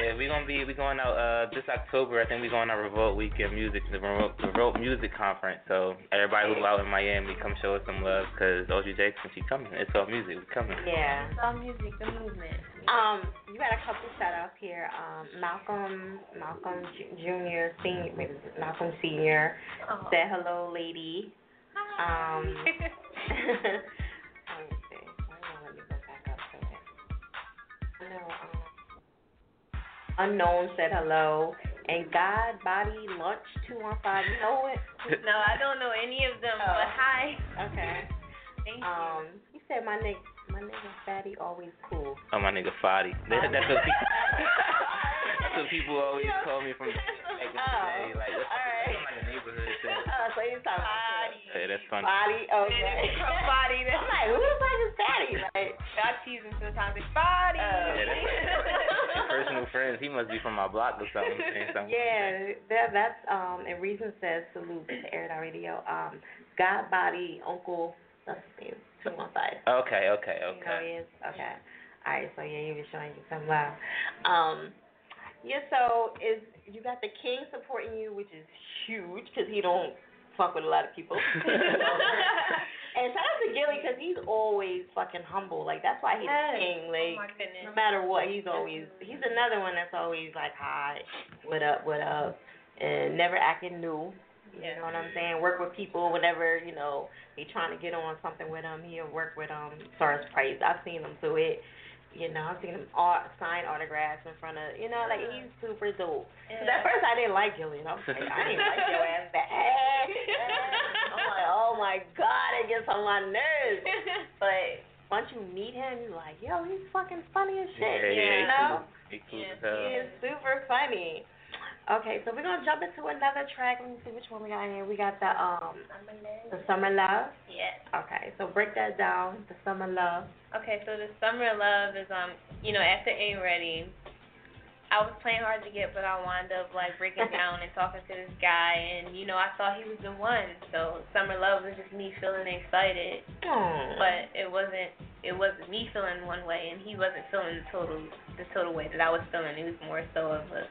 Yeah, we gonna be we going out uh this October. I think we going out Revolt Weekend Music, the Revolt, Revolt Music Conference. So everybody who's out in Miami, come show us some love because Audrey Jackson, she coming. It's all music, we coming. yeah. It's all music, the movement. Um, you got a couple shout outs here. Um, Malcolm, Malcolm J- Jr. Senior, wait, is it Malcolm Senior Oh. said hello, lady. Um, let me see. Why don't let me go back up to it? I. Um, unknown said hello, and God Body Lunch two one five. You know it? no, I don't know any of them, Oh. but hi. Okay. Thank Um, he said my nigga, my nigga Fatty always cool. Oh my nigga Fadi. That, that's what people. that's what people always call me from back in the day. Like that's alright. like a neighborhood thing. Oh, so he's talking about Yeah, that's funny. Body, okay. Body. I'm like, who the fuck is Fatty? Like, I tease him sometimes. It's body. Yeah, that's like personal friends. He must be from my block or something. something. yeah, that that's um. And Reason says salute to Air It Radio. Um, God Body Uncle. That's his name. Two one five. Okay, okay, You know okay. he is? Okay. Alright, so yeah, he was showing you some love. Um, yeah, so is you got the king supporting you, which is huge because he don't fuck with a lot of people. and shout out to Gilly because he's always fucking humble. Like that's why he's Yes. king. Oh Like my no matter what, he's always he's another one that's always like hi, what up, what up, and never acting new. You know what I'm saying? Work with people whenever you know they trying to get on something with him. He'll work with um Stars Price. I've seen him do it. You know, I've seen him art, sign autographs in front of you know like he's super dope. 'Cause at first I didn't like Gillian. I was like, I didn't like your ass back. I'm like, oh my god, it gets on my nerves. But once you meet him, you're like, yo, he's fucking funny as shit. Yeah, yeah, you he know? cool. He cool Yeah, as hell. He is super funny. Okay, so we're gonna jump into another track. Let me see which one we got in here. We got the um the Summer Love. Yes. Okay, so break that down. The Summer Love. Okay, so the summer love is um, you know, after Ain't Ready, I was playing hard to get, but I wound up like breaking down and talking to this guy, and you know, I thought he was the one. So summer love was just me feeling excited, Hmm. but it wasn't. It wasn't me feeling one way, and he wasn't feeling the total the total way that I was feeling. It was more so of a,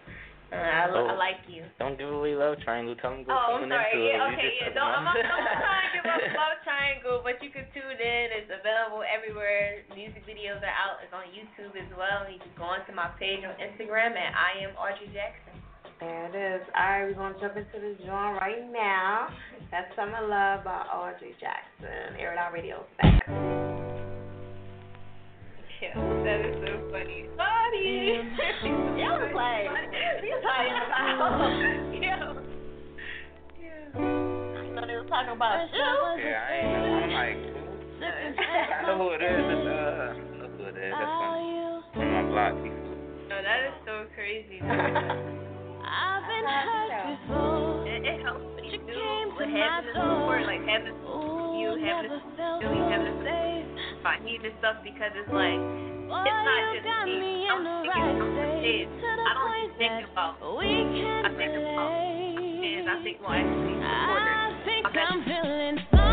uh, I, I Oh. like you. Don't give away love triangle. Tell him go Oh, tune sorry. into it. Yeah, You okay, yeah. Don't, I'm one. not, I'm trying to give up Love Triangle, but you can tune in. It's available everywhere. Music videos are out. It's on YouTube as well. You can go onto my page on Instagram at I am Audrey Jackson. There it is. Alright, we're gonna jump into this joint right now. That's Summer Love by Audrey Jackson. Air It Out Radio. Back. Yeah, that is so funny. Sorry. You was like, you talking about? Yeah. You know they was talking about you. Yeah, I ain't know. I'm like. I know who it is. It's, uh, I know who it is. That's funny. From my block. He. No, that is so crazy. I've been hurt before. It, it helps when you do with having the support, like having you, having the having the I need this stuff because it's like it's not just me. I'm thinking about the kids. I don't think about. I think about and I think well actually. I'm I'm actually feeling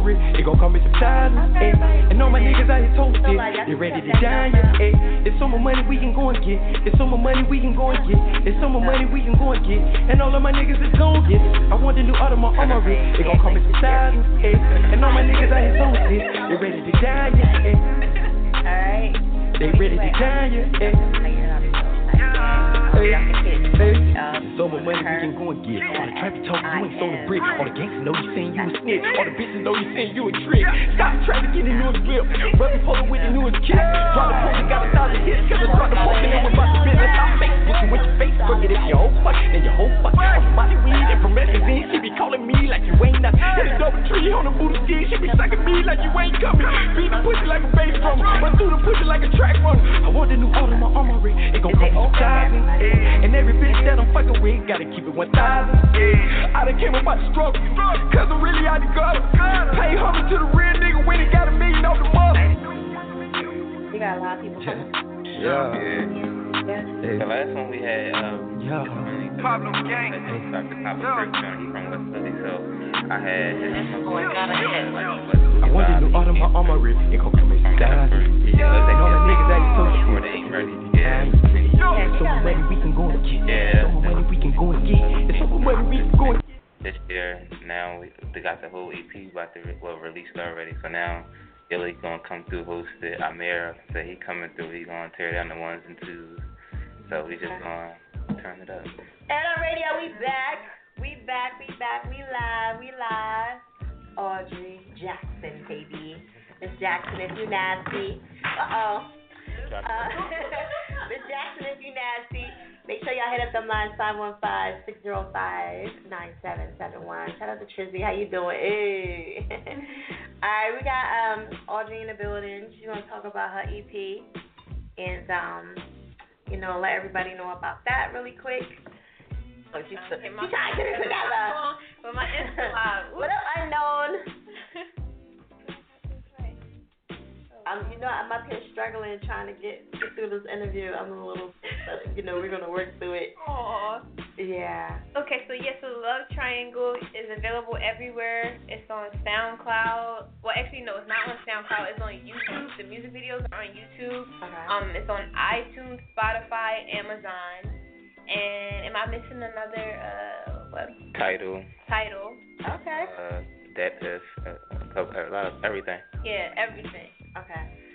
On. It gon' come with some thousands, ayy. And all my niggas out here toasted. They ready to die, yeah, ayy. It's so much money we can go and get. It's so much money we can go and get. It's so much money we can go and get. And all of my niggas is gon' get. I want the new Audemars on my wrist. It gon' come with some thousands, ayy. And all my niggas out here toasted. They ready to die, yeah, ayy. Alright. They ready to die, yeah, ayy. Hey, hey. So much money we can go and get. All the traffic talk, you ain't sold a brick. All the gangsters know you saying you a snitch. All the bitches know you saying you a trick. Stop trying to get the newest grip. Rub the polo with the newest kick. Drop the poker, got a thousand hits. Cause I drop the poker, and we're about to business. I'm Facebook with your face, crooked. It's your whole fuck, and your whole fuck. On body weed and from magazine, she be calling me like you ain't nothing. Hit a double tree on the booty ski, she be sucking me like you ain't coming. Beat the pussy like a bass drum, run through the pussy like a track runner. I want the new on my armory. It gon' with thousands, yeah. And every bitch that I'm fucking with, gotta keep it 1,000, yeah. I done came up out the struggle, cause I'm really out the gutter. Pay homage to the real nigga when he got a million off the mother. You got a lot of people coming. Yeah. Yeah. The last one we had, um, yeah. Problem Gang. Dr. Papa Christian from West Philly, so I had his Boy, got a hit. I want the new Audemars on my wrist. It gon' come with some thousands, yeah. And all the niggas that you told before they ain't ready. Yeah. So much money we can go and get. Yeah. So much money we can go and get. It's so much money we can go and This year, now we they got the whole EP about to re- well released already. So now Illy gonna come through hosted. Amir said he coming through. He gonna tear down the ones and twos. So we just gonna turn it up. And on radio, we back. We back, we back, we live, we live. Audrey Jackson, baby. Miss Jackson, if you nasty. Uh-oh. Uh, Miss Jackson, if you nasty. Make sure y'all hit up them lines 515-605-9771. Shout out to Trizzy. How you doing? Hey. All right, we got um Audrey in the building. She's gonna talk about her EP and um, you know, let everybody know about that really quick. Oh, she's, she's trying to get it together. I'm up here struggling trying to get, get through this interview. I'm a little, you know, we're gonna work through it. Aww. Yeah. Okay, so yes, the Love Triangle is available everywhere. It's on SoundCloud. Well, actually, no, it's not on SoundCloud. It's on YouTube. The music videos are on YouTube. Okay. Um, it's on iTunes, Spotify, Amazon. And am I missing another uh what Title. title? Okay. Uh, that is uh, a a lot of everything. Yeah, everything. Okay.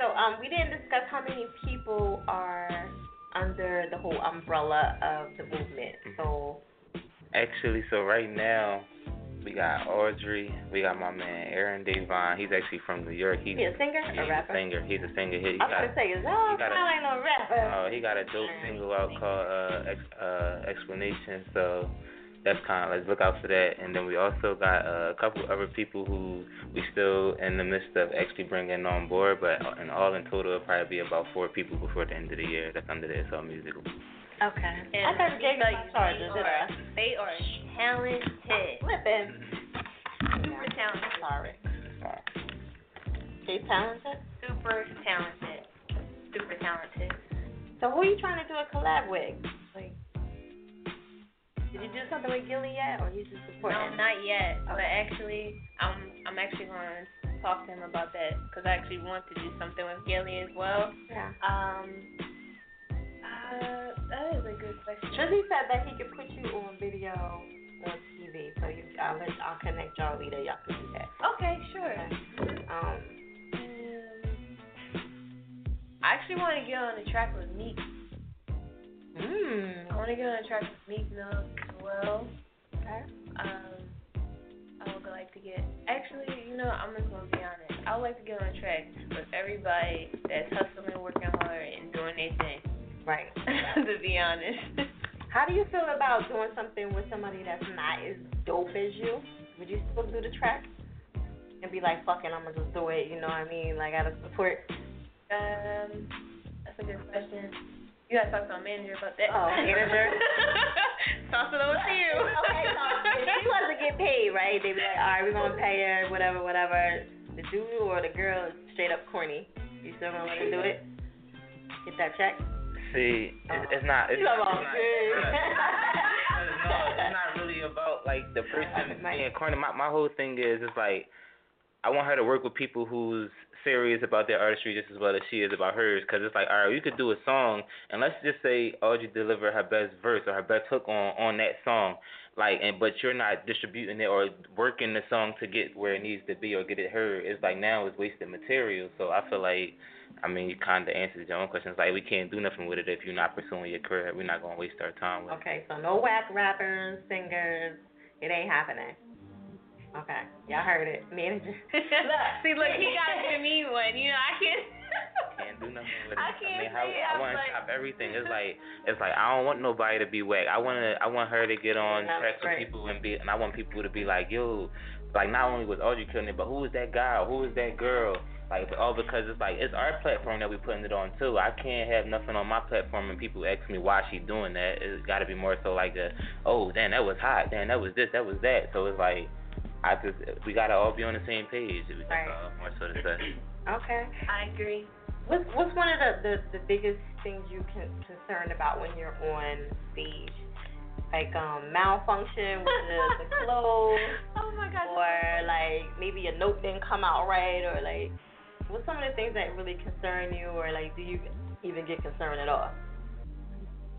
So, um, we didn't discuss how many people are under the whole umbrella of the movement. So, Actually, so right now we got Audrey. We got my man Aaron Devon. He's actually from New York. He's he a singer, he's a rapper. a singer. He's a singer. He, he I was got gonna say, is that he got a- sound like no rapper? Uh, he got a dope single out called uh, Ex- uh, Explanation, so that's kind of like look out for that. And then we also got uh, a couple other people who we still in the midst of actually bringing on board, but in all in total, it'll probably be about four people before the end of the year that's under the SL Musical. Okay. And I thought you gave me like, my charger, they did I? are, they are talented. Flipping. Super talented. Sorry. They talented? Super talented. Super talented. So who are you trying to do a collab with? Like, did you do something with Gilly yet, or you just supporting? No, not yet. But actually, I'm I'm actually going to talk to him about that because I actually want to do something with Gilly as well. Yeah. Um, uh, that is a good question. Drizzy said that he could put you on video on TV, so you, I'll let, I'll connect y'all later. Y'all can do that. Okay, sure. Um, I actually want to get on the track with Meek. Mm, I want to get on the track with Meek Mill as well. okay. Um, I would like to get. Actually, you know, I'm just gonna be honest. I would like to get on a track with everybody that's hustling, working hard, and doing their thing. Right. to be honest. How do you feel about doing something with somebody that's not as dope as you? Would you still do the track? And be like, fuck it, I'm gonna just do it, you know what I mean? Like, out of support. Um, that's a good question. You gotta talk to my manager about that. Oh, manager? Toss it over to you. okay, so if she was to get paid, right? They'd be like, all right, we're gonna pay her, whatever, whatever. The dude or the girl is straight up corny. You still gonna let her do it? Get that check? See, it's, oh. it's not. It's, You not, talking it's about not, no, it's not really about like the person being corny. My my whole thing is, it's like I want her to work with people who's serious about their artistry just as well as she is about hers. Cause it's like, all right, you could do a song, and let's just say Audrey delivered her best verse or her best hook on on that song, like, and but you're not distributing it or working the song to get where it needs to be or get it heard. It's like now it's wasted material. So I feel like. I mean, you kind of answered your own questions. Like, we can't do nothing with it if you're not pursuing your career. We're not gonna waste our time with it. Okay, so no whack rappers, singers. It ain't happening. Okay, y'all heard it. Manager. See, look, he got to me one. You know, I can't. can't do nothing with it. I can't mean, how, say I I'm want to like- stop everything. It's like it's like I don't want nobody to be whack. I want to I want her to get on That's tracks with people and be and I want people to be like, yo, like not only was Audrey killing it, but who is that guy? Or who is that girl? Like all because it's like it's our platform that we putting it on too. I can't have nothing on my platform and people ask me why she doing that. It's got to be more so like a, oh damn that was hot, damn that was this, that was that. So it's like. I just we gotta all be on the same page. That's Right. all more so to say. Okay. I agree. What's what's one of the, the, the biggest things you can concerned about when you're on stage? Like um malfunction with the, the clothes, Oh my gosh. or like maybe a note didn't come out right, or like what's some of the things that really concern you, or like do you even get concerned at all?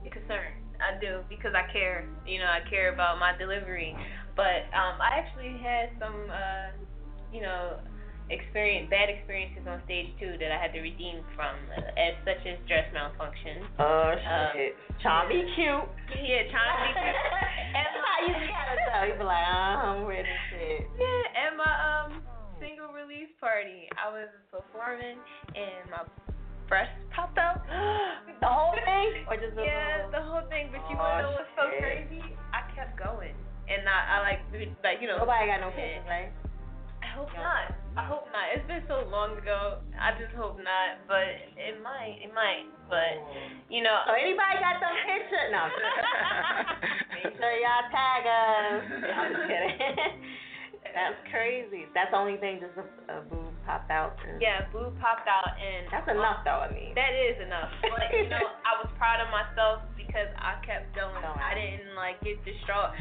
concerned. I do because I care. You know, I care about my delivery. But um, I actually had some, uh, you know, experience bad experiences on stage too that I had to redeem from, uh, as such as dress malfunction. Oh Um, shit, trying to be cute. Yeah, trying to be cute. and That's how you gotta tell. You be like, uh, I'm this shit. Yeah, at my um single release party, I was performing and my breast popped out. the whole thing, or just yeah, the whole thing. But you Oh, know what's so crazy? I kept going, and I, I like like you know. Nobody got no yeah. right? I hope not. I hope not. It's been so long ago. I just hope not. But it might. It might. But you know. So anybody got some pictures? No. Make sure y'all tag us. I'm just kidding. That's crazy. That's the only thing, just a, a boob popped out. And Yeah, boob popped out, and That's enough, though. I mean. That is enough. But you know, I was proud of myself because I kept going. Going. I didn't like get distraught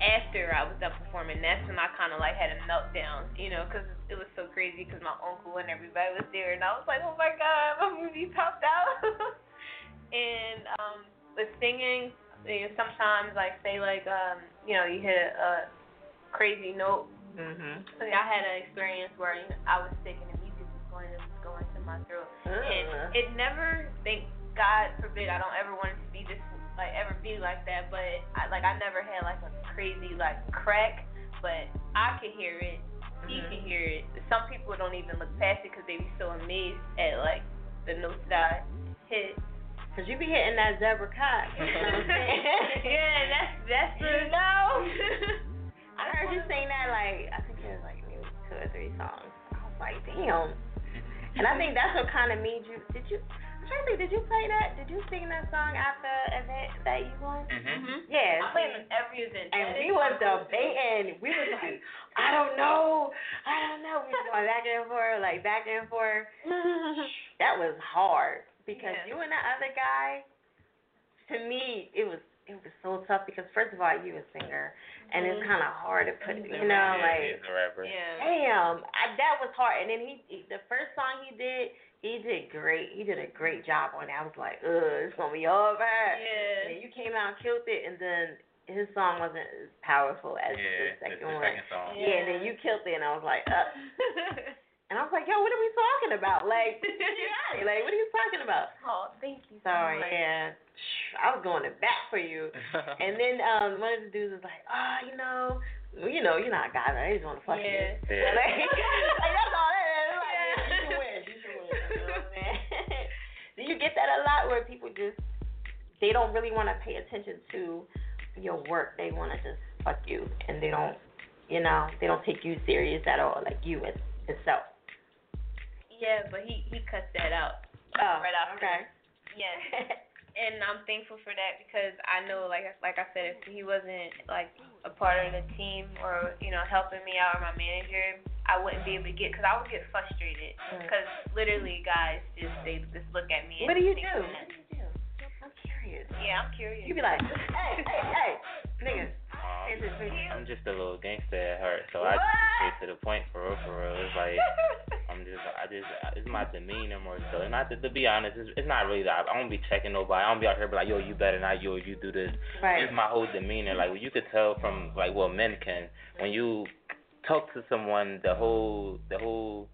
after I was done performing. That's when I kind of like had a meltdown, you know, because it was so crazy because my uncle and everybody was there, and I was like, oh my god, my movie popped out. and um, with singing, you know, sometimes like say like um, you know, you hit a, a crazy note. Mhm. Like, I had an experience where you know, I was sick and the mucus was going to going to my throat, Ugh. and it never. Thank God forbid I don't ever want it to be this like ever be like that. But I like I never had like a crazy like crack, but I could hear it. He Mhm. can hear it. Some people don't even look past it because they be so amazed at like the notes that I hit. Cause you be hitting that zebra cock. You know what I'm saying? yeah, that's that's the You know. I heard you sing that like I think it was like maybe two or three songs. I was like, damn. And I think that's what kind of made you. Did you? I'm Tracy, did you play that? Did you sing that song after event that you won? Mhm. Yeah. I play them every event. And we is was my debating. We was like, I don't know. I don't know. We was going back and forth, like back and forth. that was hard because Yeah. you and the other guy, to me, it was it was so tough because first of all, you a singer, and it's kind of hard to put, you know, Yeah, like he's a rapper. Yeah. damn, I, that was hard. And then he, he, the first song he did, he did great. He did a great job on it. I was like, ugh, it's gonna be over. And Yeah. then you came out and killed it, and then his song wasn't as powerful as Yeah, the the, second the one. second song. Yeah. and then you killed it, and I was like, uh. And I was like, yo, what are we talking about? Like, yeah, like, what are you talking about? oh, thank you. Sorry, so yeah, I was going to bat for you. And then um, one of the dudes was like, oh, you know, you know, you're not a guy, right? I just want to fuck you. Yeah. Yeah. Like, like, that's all that get that a lot where people just they don't really want to pay attention to your work? They want to just fuck you, and they don't, you know, they don't take you serious at all, like you as itself. Yeah, but he he cuts that out. Oh, Right after. okay. Yeah. and I'm thankful for that because I know, like like I said, if he wasn't like a part of the team or you know helping me out or my manager, I wouldn't be able to get because I would get frustrated because literally guys just they just look at me. What and do you do? that- curious. Yeah, I'm curious. You be like, hey, hey, hey, nigga. Um, Is it for you? I'm just a little gangster at heart, so I just straight to the point for real, for real. It's like I'm just, I just, it's my demeanor more so. And not to, to be honest, it's, it's not really that. I don't be checking nobody. I don't be out here be like, yo, you better not, yo, you do this. Right. It's my whole demeanor. Like well, you could tell from like what men can when you talk to someone, the whole, the whole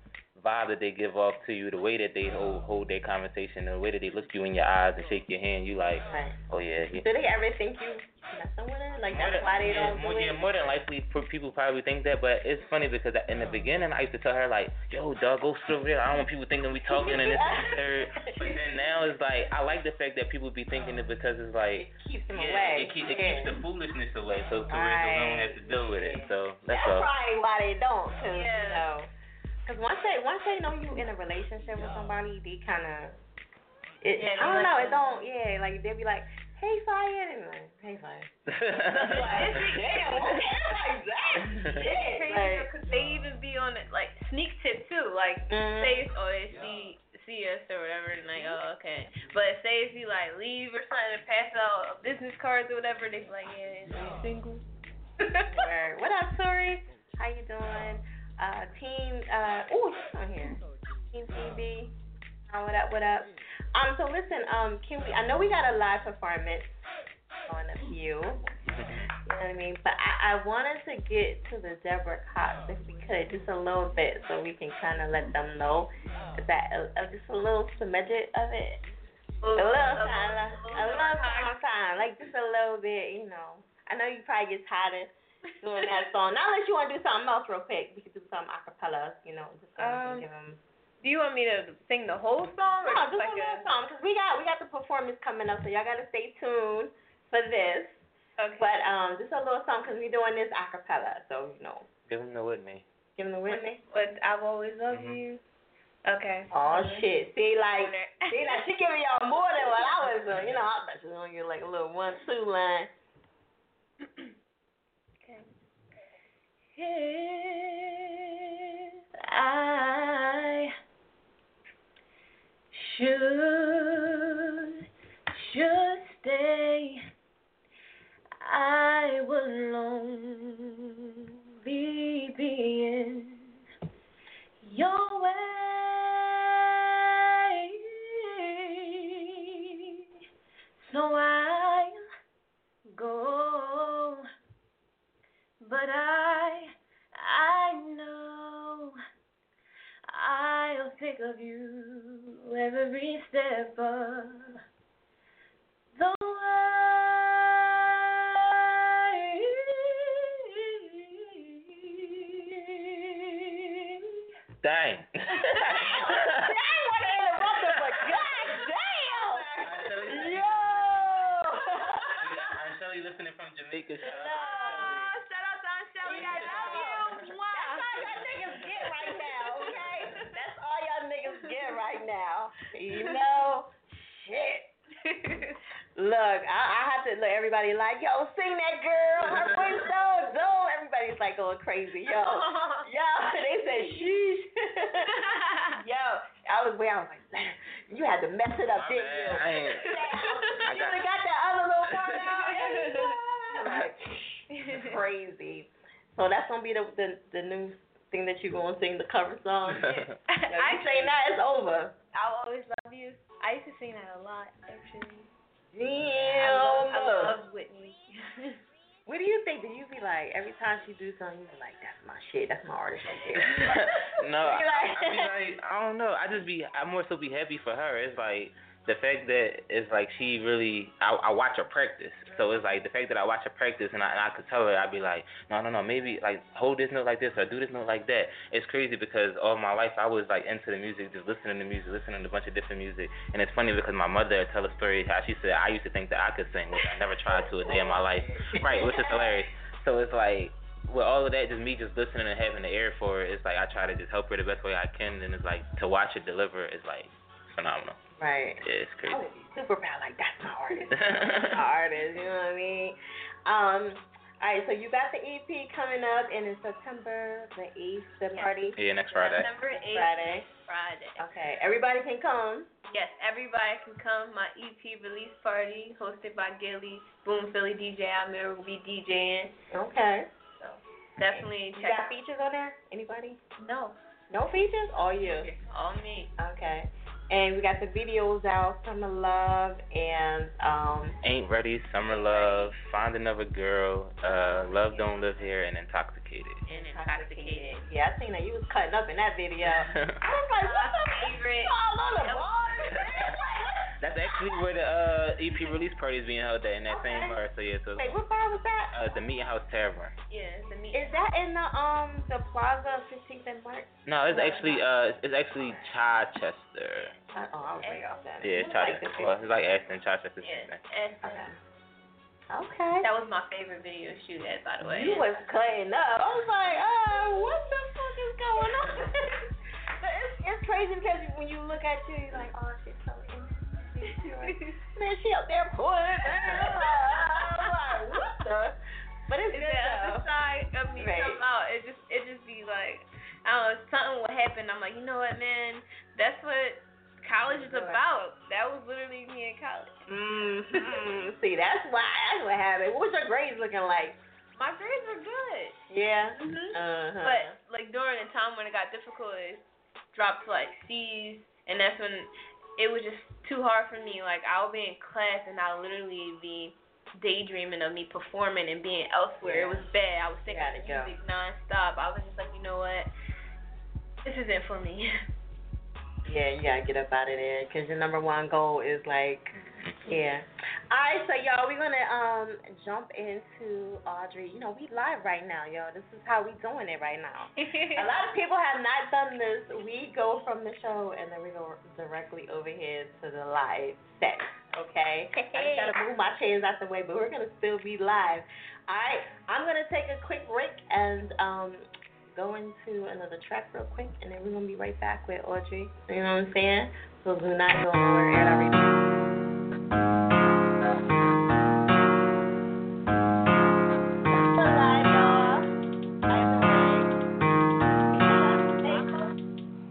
vibe that they give off to you, the way that they hold hold their conversation, the way that they look you in your eyes and shake your hand, you like, Right. oh yeah, he, Do they ever think you messing with it? Like more that's than- why they yeah, don't more, do yeah, it? more than likely, p- people probably think that, but it's funny because in the oh. beginning, I used to tell her like, "Yo, dog, go sit over there. I don't want people thinking we talking and this and third. But then now it's like, I like the fact that people be thinking it because it's like, Keeps them yeah, away. it, keep, it yeah. keeps the foolishness away, so to where so they don't have to deal with it. So that's That's all. probably why they don't, cause you Yeah. know, cause once they once they know you in a relationship with somebody, they kind of, it. Yeah, I don't know. It don't. Yeah, like they'll be like, hey, Fire, and like, hey, Fire. Damn, okay, like that. It's crazy like, because they even be on it like sneak tip too. Like Mhm. say oh they see see us or whatever and like oh okay. But say if you like leave or something and pass out business cards or whatever, they be like yeah, is you single? What up, Tori? How you doing? Uh, team. Uh, oh, she's on here. Team TB. Uh, what up? What up? Um. So listen. Um. Can we? I know we got a live performance on a few. You know what I mean? But I, I wanted to get to the Deborah Cox if we could, just a little bit, so we can kind of let them know that uh, uh, just a little smidget of it. A little time, a little time, time, like just a little bit, you know. I know you probably get tired of doing that song. Not unless you want to do something else real quick. We could do something a cappella, you know, just so Um, give them. Do you want me to sing the whole song or No, just just like a a? little song, cause we got we got the performance coming up, so y'all gotta stay tuned for this. Okay. But um, just a little song, cause we're doing this a cappella, so you know, Give him the Whitney. give them the Whitney. But I've always loved Mhm. you. Okay. Oh shit! See, like, see, like she giving y'all more than what I was doing. You know, I bet she's gonna get like a little one, two line. If I should should stay, I would only be in your way. So I'll go, but I I I'll think of you every step of the way. Dang. I ain't want to but goddamn! Yo! I'm Shelly listening from Jamaica. Shout out. Oh, shout out to Aunt Shelly, I love you. That's all y'all niggas get right now, okay? That's all y'all niggas get right now. You know, shit. Look, I, I have to look. Everybody like, yo, sing that girl. Her voice so dope. Everybody's like going crazy, yo, yo. They said sheesh. yo, I was where I was like, man, you had to mess it up, My didn't bad. you? I ain't- I you got- only got that other little part out. like, crazy. So that's gonna be the the, the new thing that you're gonna sing the cover song. I say that it's over. I'll always love you. I used to sing that a lot, actually. I Damn. love, I love Whitney. What do you think? Do you be like every time she do something, you be like, "That's my shit. That's my artist right there." no, I, You I be like, I don't know. I just be, I more so be happy for her. It's like the fact that it's like she really, I, I watch her practice. So it's like the fact that I watch her practice and I, and I could tell her, I'd be like, no, no, no, maybe like hold this note like this or do this note like that. It's crazy because all my life I was like into the music, just listening to music, listening to a bunch of different music. And it's funny because my mother tell a story how she said I used to think that I could sing, which I never tried to a day in my life. Right, which is hilarious. So it's like with all of that, just me just listening and having the ear for it, it's like I try to just help her the best way I can, and it's like to watch it deliver is like phenomenal. Right. Yeah, it's I crazy. would be super proud. Like that's my artist. That's my artist. You know what I mean? Um. All right. So you got the EP coming up, and in September the eighth, the Yes. party. Yeah, next Friday. September 8th, Friday. Friday. Okay. Everybody can come. Yes, everybody can come. My EP release party hosted by Gilly, Boom Philly DJ I Amir will be DJing. Okay. So definitely You check. got features on there? Anybody? No, No features? All you. all me. Okay. And we got the videos out, Summer Love and um Ain't ready, summer love, find another girl, uh, love don't live here, and intoxicated. And intoxicated. Yeah, I seen that you was cutting up in that video. I was like, what's up? Favorite. All on the bars. That's actually where the uh, EP release party is being held there in that Okay. same bar. So yeah, so Wait, what bar was that? uh, the Meeting House Tavern. Yeah, it's the meet. Is that in the um the Plaza 15th and Mark? No, it's actually uh, it's actually Chichester. Uh, oh, I was way off that. Yeah, it's Chichester. the Well, it's like Ashton, Chichester. Yeah, same thing. and Okay. that was my favorite video shoot at, by the way. You was cutting up. I was like, uh, what the fuck is going on? but it's it's crazy because when you look at you, you're like, oh, she's so Man, she up there pulling. I'm like, what the? But it's It's good the other side of me Right. come out. It just it just be like I don't know, something would happen. I'm like, you know what, man? That's what college is about. That was literally me in college. Mm-hmm. See, that's why that's what happened. What was your grades looking like? My grades were good. Yeah. Mhm. Uh-huh. But like during the time when it got difficult, it dropped to like C's, and that's when it was just too hard for me. Like I would be in class and I would literally be daydreaming of me performing and being elsewhere. It was bad. I was thinking of go. music nonstop. I was just like, you know what? This isn't for me. Yeah, you gotta get up out of there because your number one goal is like, yeah. All right, so y'all, we're gonna um jump into Audrey. You know, we live right now, y'all. This is how we doing it right now. A lot of people have not done this. We go from the show and then we go directly over here to the live set. Okay. I just gotta move my chairs out the way, but we're gonna still be live. All right. I'm gonna take a quick break and um go into another track real quick, and then we're gonna be right back with Audrey. You know what I'm saying? So do not go nowhere.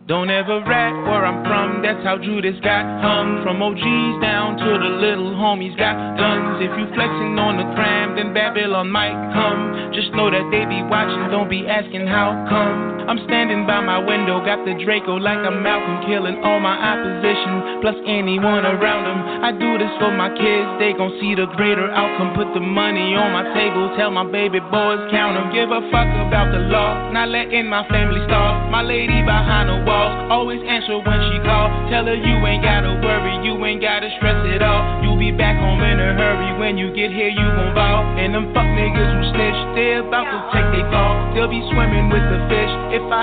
Don't ever rat where I'm from, that's how Judas got hung. From OGs down to the little homies got guns. If you flexing on the gram, then Babylon might come. Just know that they be watching, don't be asking how come. I'm standing by my window, got the Draco like I'm Malcolm, killing all my opposition, plus anyone around them. I do this for my kids, they gon' see the greater outcome. Put the money on my table, tell my baby boys count count 'em. Give a fuck about the law, not letting my family starve. My lady behind the walls, always answer when she call. Tell her you ain't gotta worry, you ain't gotta stress it all. You'll be back home in a hurry. When you get here, you gon' ball. And them fuck niggas who snitch, they about to take they fall. They'll be swimming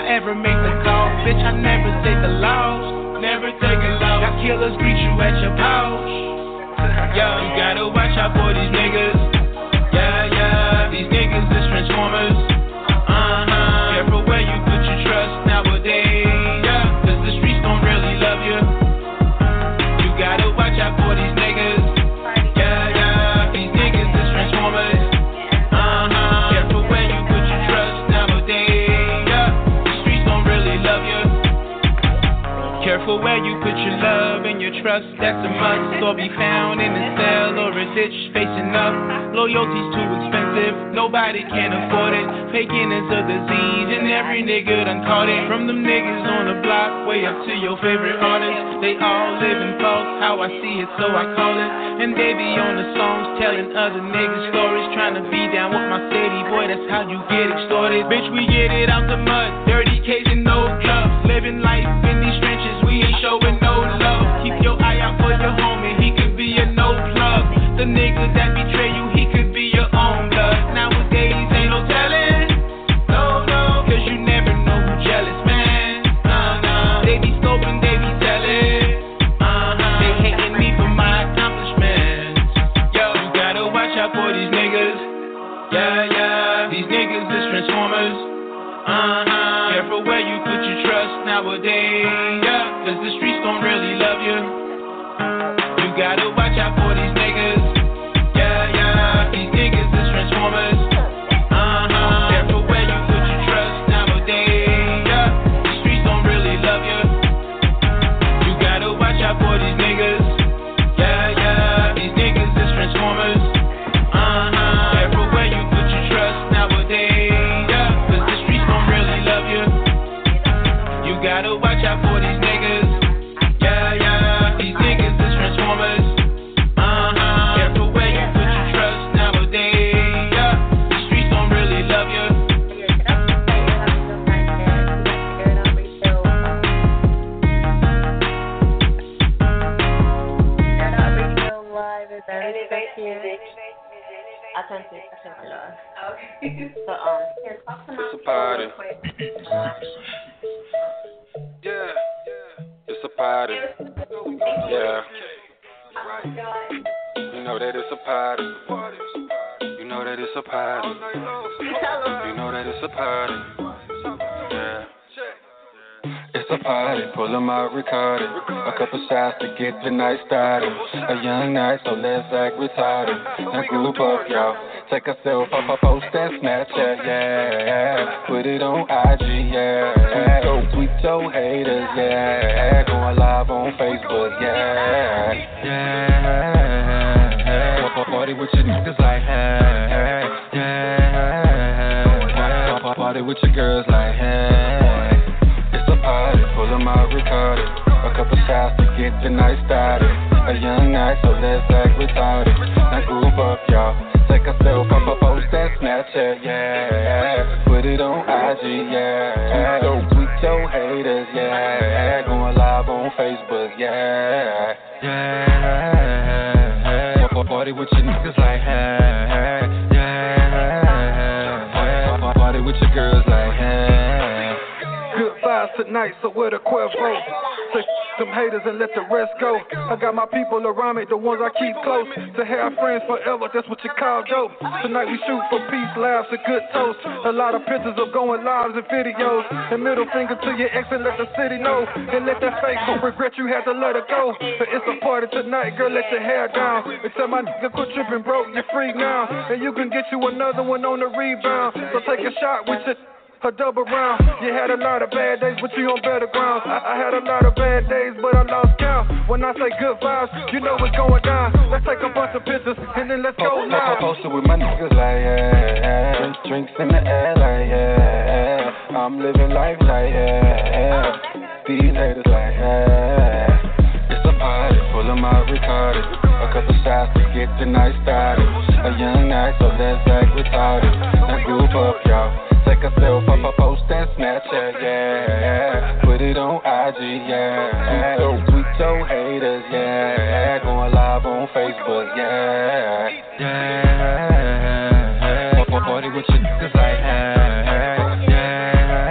I ever make the call. Bitch, I never take the loss, never take a loss. Got killers greet you at your pouch. Yo, you gotta watch out for these niggas. Put your love and your trust, that's a must. Or be found in a cell or a ditch facing up. Loyalty's too expensive, nobody can afford it. Faking is a disease, and every nigga done caught it. From them niggas on the block, way up to your favorite artists. They all live in false, how I see it, so I call it. And they be on the songs telling other niggas stories, trying to be down with my city. Boy, that's how you get extorted. Bitch, we get it out the mud, dirty case and no gloves. Living life in these trenches, showing Yeah, you know that it's a party. You know that it's a party. You know that it's a party. Yeah. It's a party, pulling my Ricardo. A couple shots to get the night started. A young night, so let's act retarded. Now group up, y'all. Take a selfie, up, post that Snapchat, yeah. Put it on IG, yeah. Go tweet your haters, yeah. Going live on Facebook, yeah. Yeah. Party with your niggas like, hey, yeah. Party with your girls like, hey. It's a party, pulling my Ricardo. A couple shots to get the night started. A young night, so let's act retarded. Now group up, y'all. Take a selfie, up, post that Snapchat, yeah. Put it on IG, yeah. Tweet your haters, yeah. Going live on Facebook, yeah. Yeah. Party with your niggas like, hey, yeah. Party with your girls like, hey. Good vibes tonight, so where the Cuervo? Haters and let the rest go. I got my people around me, the ones I keep close. To have friends forever, that's what you call dope. Tonight we shoot for peace, laughs, and good toast. A lot of pictures of going lives and videos. And middle finger to your ex and let the city know. And let that fake regret you had to let her go. But it's a party tonight, girl, let your hair down. And tell my nigga quit tripping, bro, you're free now. And you can get you another one on the rebound. So take a shot with your a double round. You had a lot of bad days, but you on better grounds. I, I had a lot of bad days, but I lost count. When I say good vibes, you know what's going down. Let's take a bunch of pictures and then let's go live. Posted with my niggas like yeah, Just drinks in the air like yeah. I'm living life like yeah. These haters like yeah. It's a party, full of my Ricardo. A couple shots to get the night started. A young night, so let's act retarded. Now group up, y'all. Take a selfie, up, post that Snapchat, yeah. Put it on IG, yeah. Tweet your haters, yeah. Going live on Facebook, yeah. Yeah. Party with your niggas like, hey, yeah.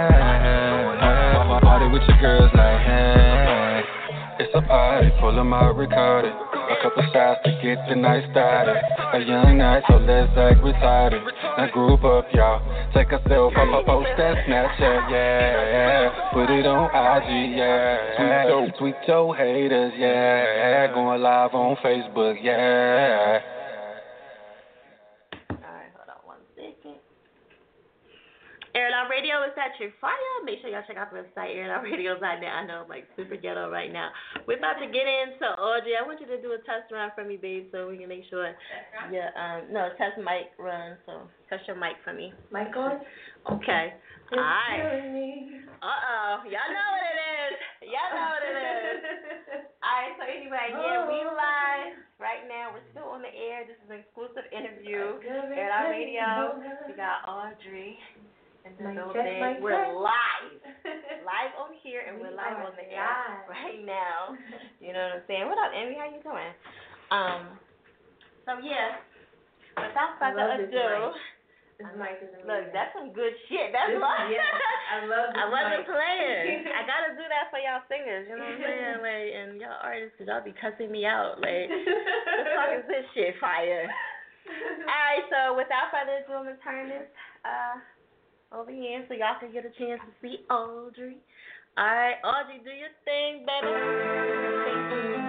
Party with your girls like, hey. It's a party full of my Ricardo. A couple shots to get the night started. A young night, so let's act retarded. Now group up, y'all. Take a selfie, up, post that Snapchat, yeah. Put it on IG, yeah. Tweet, tweet your haters, yeah. Going live on Facebook, yeah. I'm Radio is that your fire. Make sure y'all check out the website, airitoutradio.net. I know I'm like super ghetto right now. We're about to get into Audrey. I want you to do a test run for me, babe, so we can make sure. Yeah, um, no, test mic run. So test your mic for me. Mic on? Okay. All right. Uh oh. Y'all know what it is. Y'all know what it is. All right. So anyway, yeah, we live right now. We're still on the air. This is an exclusive interview at our radio. We got Audrey in the Mic check, building. We're check. live, live on here, and we're live on the air right now. You know what I'm saying? What up, Amy? How you doing? Um. So yeah. Without further love ado. mic. This mic is amazing. Look, that's some good shit. That's why. yeah, I love I wasn't mic. playing. I gotta do that for y'all singers. You know what I'm saying? Like, and y'all artists, cause y'all be cussing me out. Like, the fuck is this shit fire? All right. So without further ado, I'm gonna turn this uh over here so y'all can get a chance to see Audrey. All right, Audrey, do your thing, It's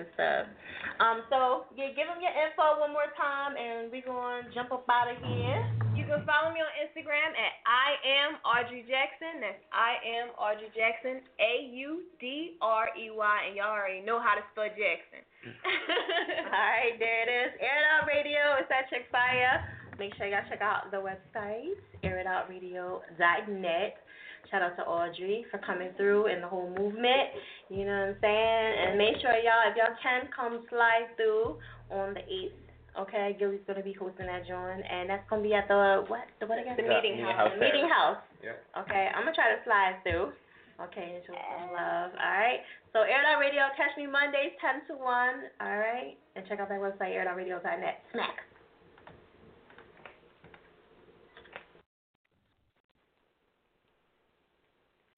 and all that good stuff. Um, so yeah, give them your info one more time, and we're gonna jump up out of here. You can follow me on Instagram at I am Audrey Jackson. That's I am Audrey Jackson. A U D R E Y, and y'all already know how to spell Jackson. All right, there it is. Air It Out Radio. It's that chick fire. Make sure y'all check out the website, airitoutradio.net. Shout out to Audrey for coming through and the whole movement. You know what I'm saying? And make sure y'all, if y'all can, come slide through on the 8th. Okay, Gilly's gonna be hosting that joint, and that's gonna be at the what? The what again? The meeting house. The meeting house. Yep. Okay, I'm gonna try to slide through. Okay, and show some love. All right. So Air Radio, catch me Mondays, 10 to 1. All right, and check out that website, airitoutradio.net. Smack.